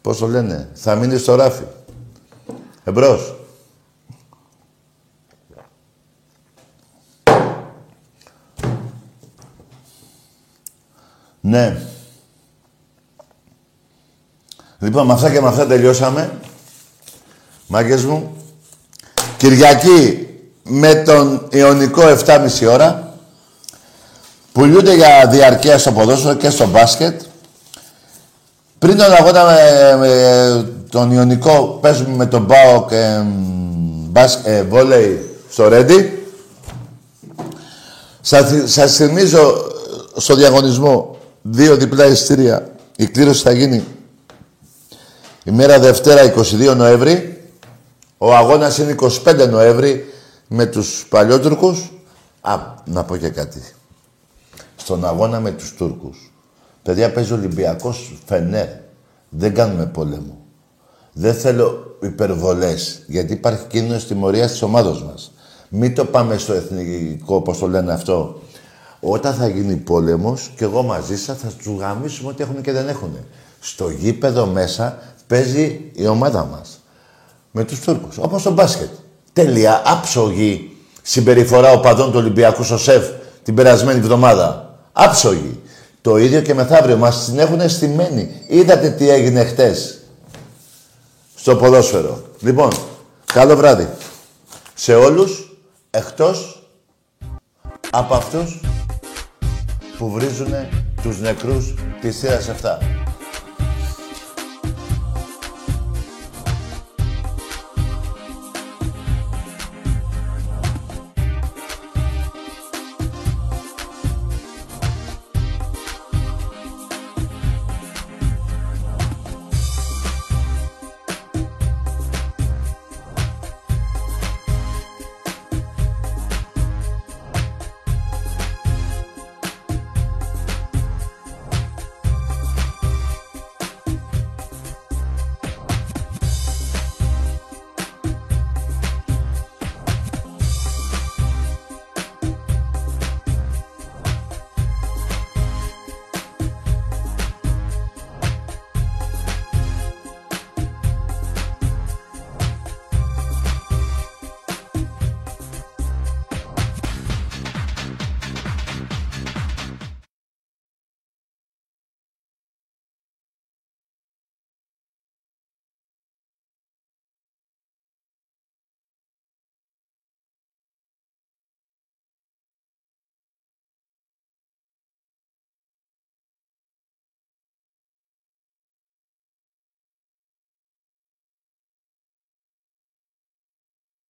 Πώς το λένε. Θα μείνεις στο ράφι. Εμπρός. Ναι. Λοιπόν, με αυτά και με αυτά τελειώσαμε. Μάγκες μου. Κυριακή με τον Ιωνικό 7.30 ώρα. Πουλούνται για διαρκεία στο ποδόσφαιρο και στο μπάσκετ. Πριν τον αγώνα με, με τον Ιωνικό παίζουμε με τον Πάο και ε, βόλεϊ στο Ρέντι. Σας, θυ- σας θυμίζω ε, στο διαγωνισμό δύο διπλά ειστήρια. Η κλήρωση θα γίνει η μέρα Δευτέρα 22 Νοέμβρη. Ο αγώνας είναι 25 Νοέμβρη με τους Παλιότουρκους. Α, να πω και κάτι. Στον αγώνα με τους Τούρκους. Παιδιά παίζει ο Ολυμπιακός Φενέρ. Δεν κάνουμε πόλεμο. Δεν θέλω υπερβολές, γιατί υπάρχει κίνδυνος τιμωρίας της ομάδος μας. Μην το πάμε στο εθνικό, όπως το λένε αυτό. Όταν θα γίνει πόλεμος, και εγώ μαζί σας θα τους γαμίσουμε ό,τι έχουν και δεν έχουν. Στο γήπεδο μέσα παίζει η ομάδα μας. Με τους Τούρκους, όπως στο μπάσκετ. Τέλεια, άψογη συμπεριφορά οπαδών του Ολυμπιακού στο ΣΕΦ την περασμένη εβδομάδα. Άψογη. Το ίδιο και μεθαύριο. Μας την έχουν στημένη. Είδατε τι έγινε χτες στο ποδόσφαιρο. Λοιπόν, καλό βράδυ. Σε όλους, εκτός από αυτούς που βρίζουν τους νεκρούς της θύρας 7.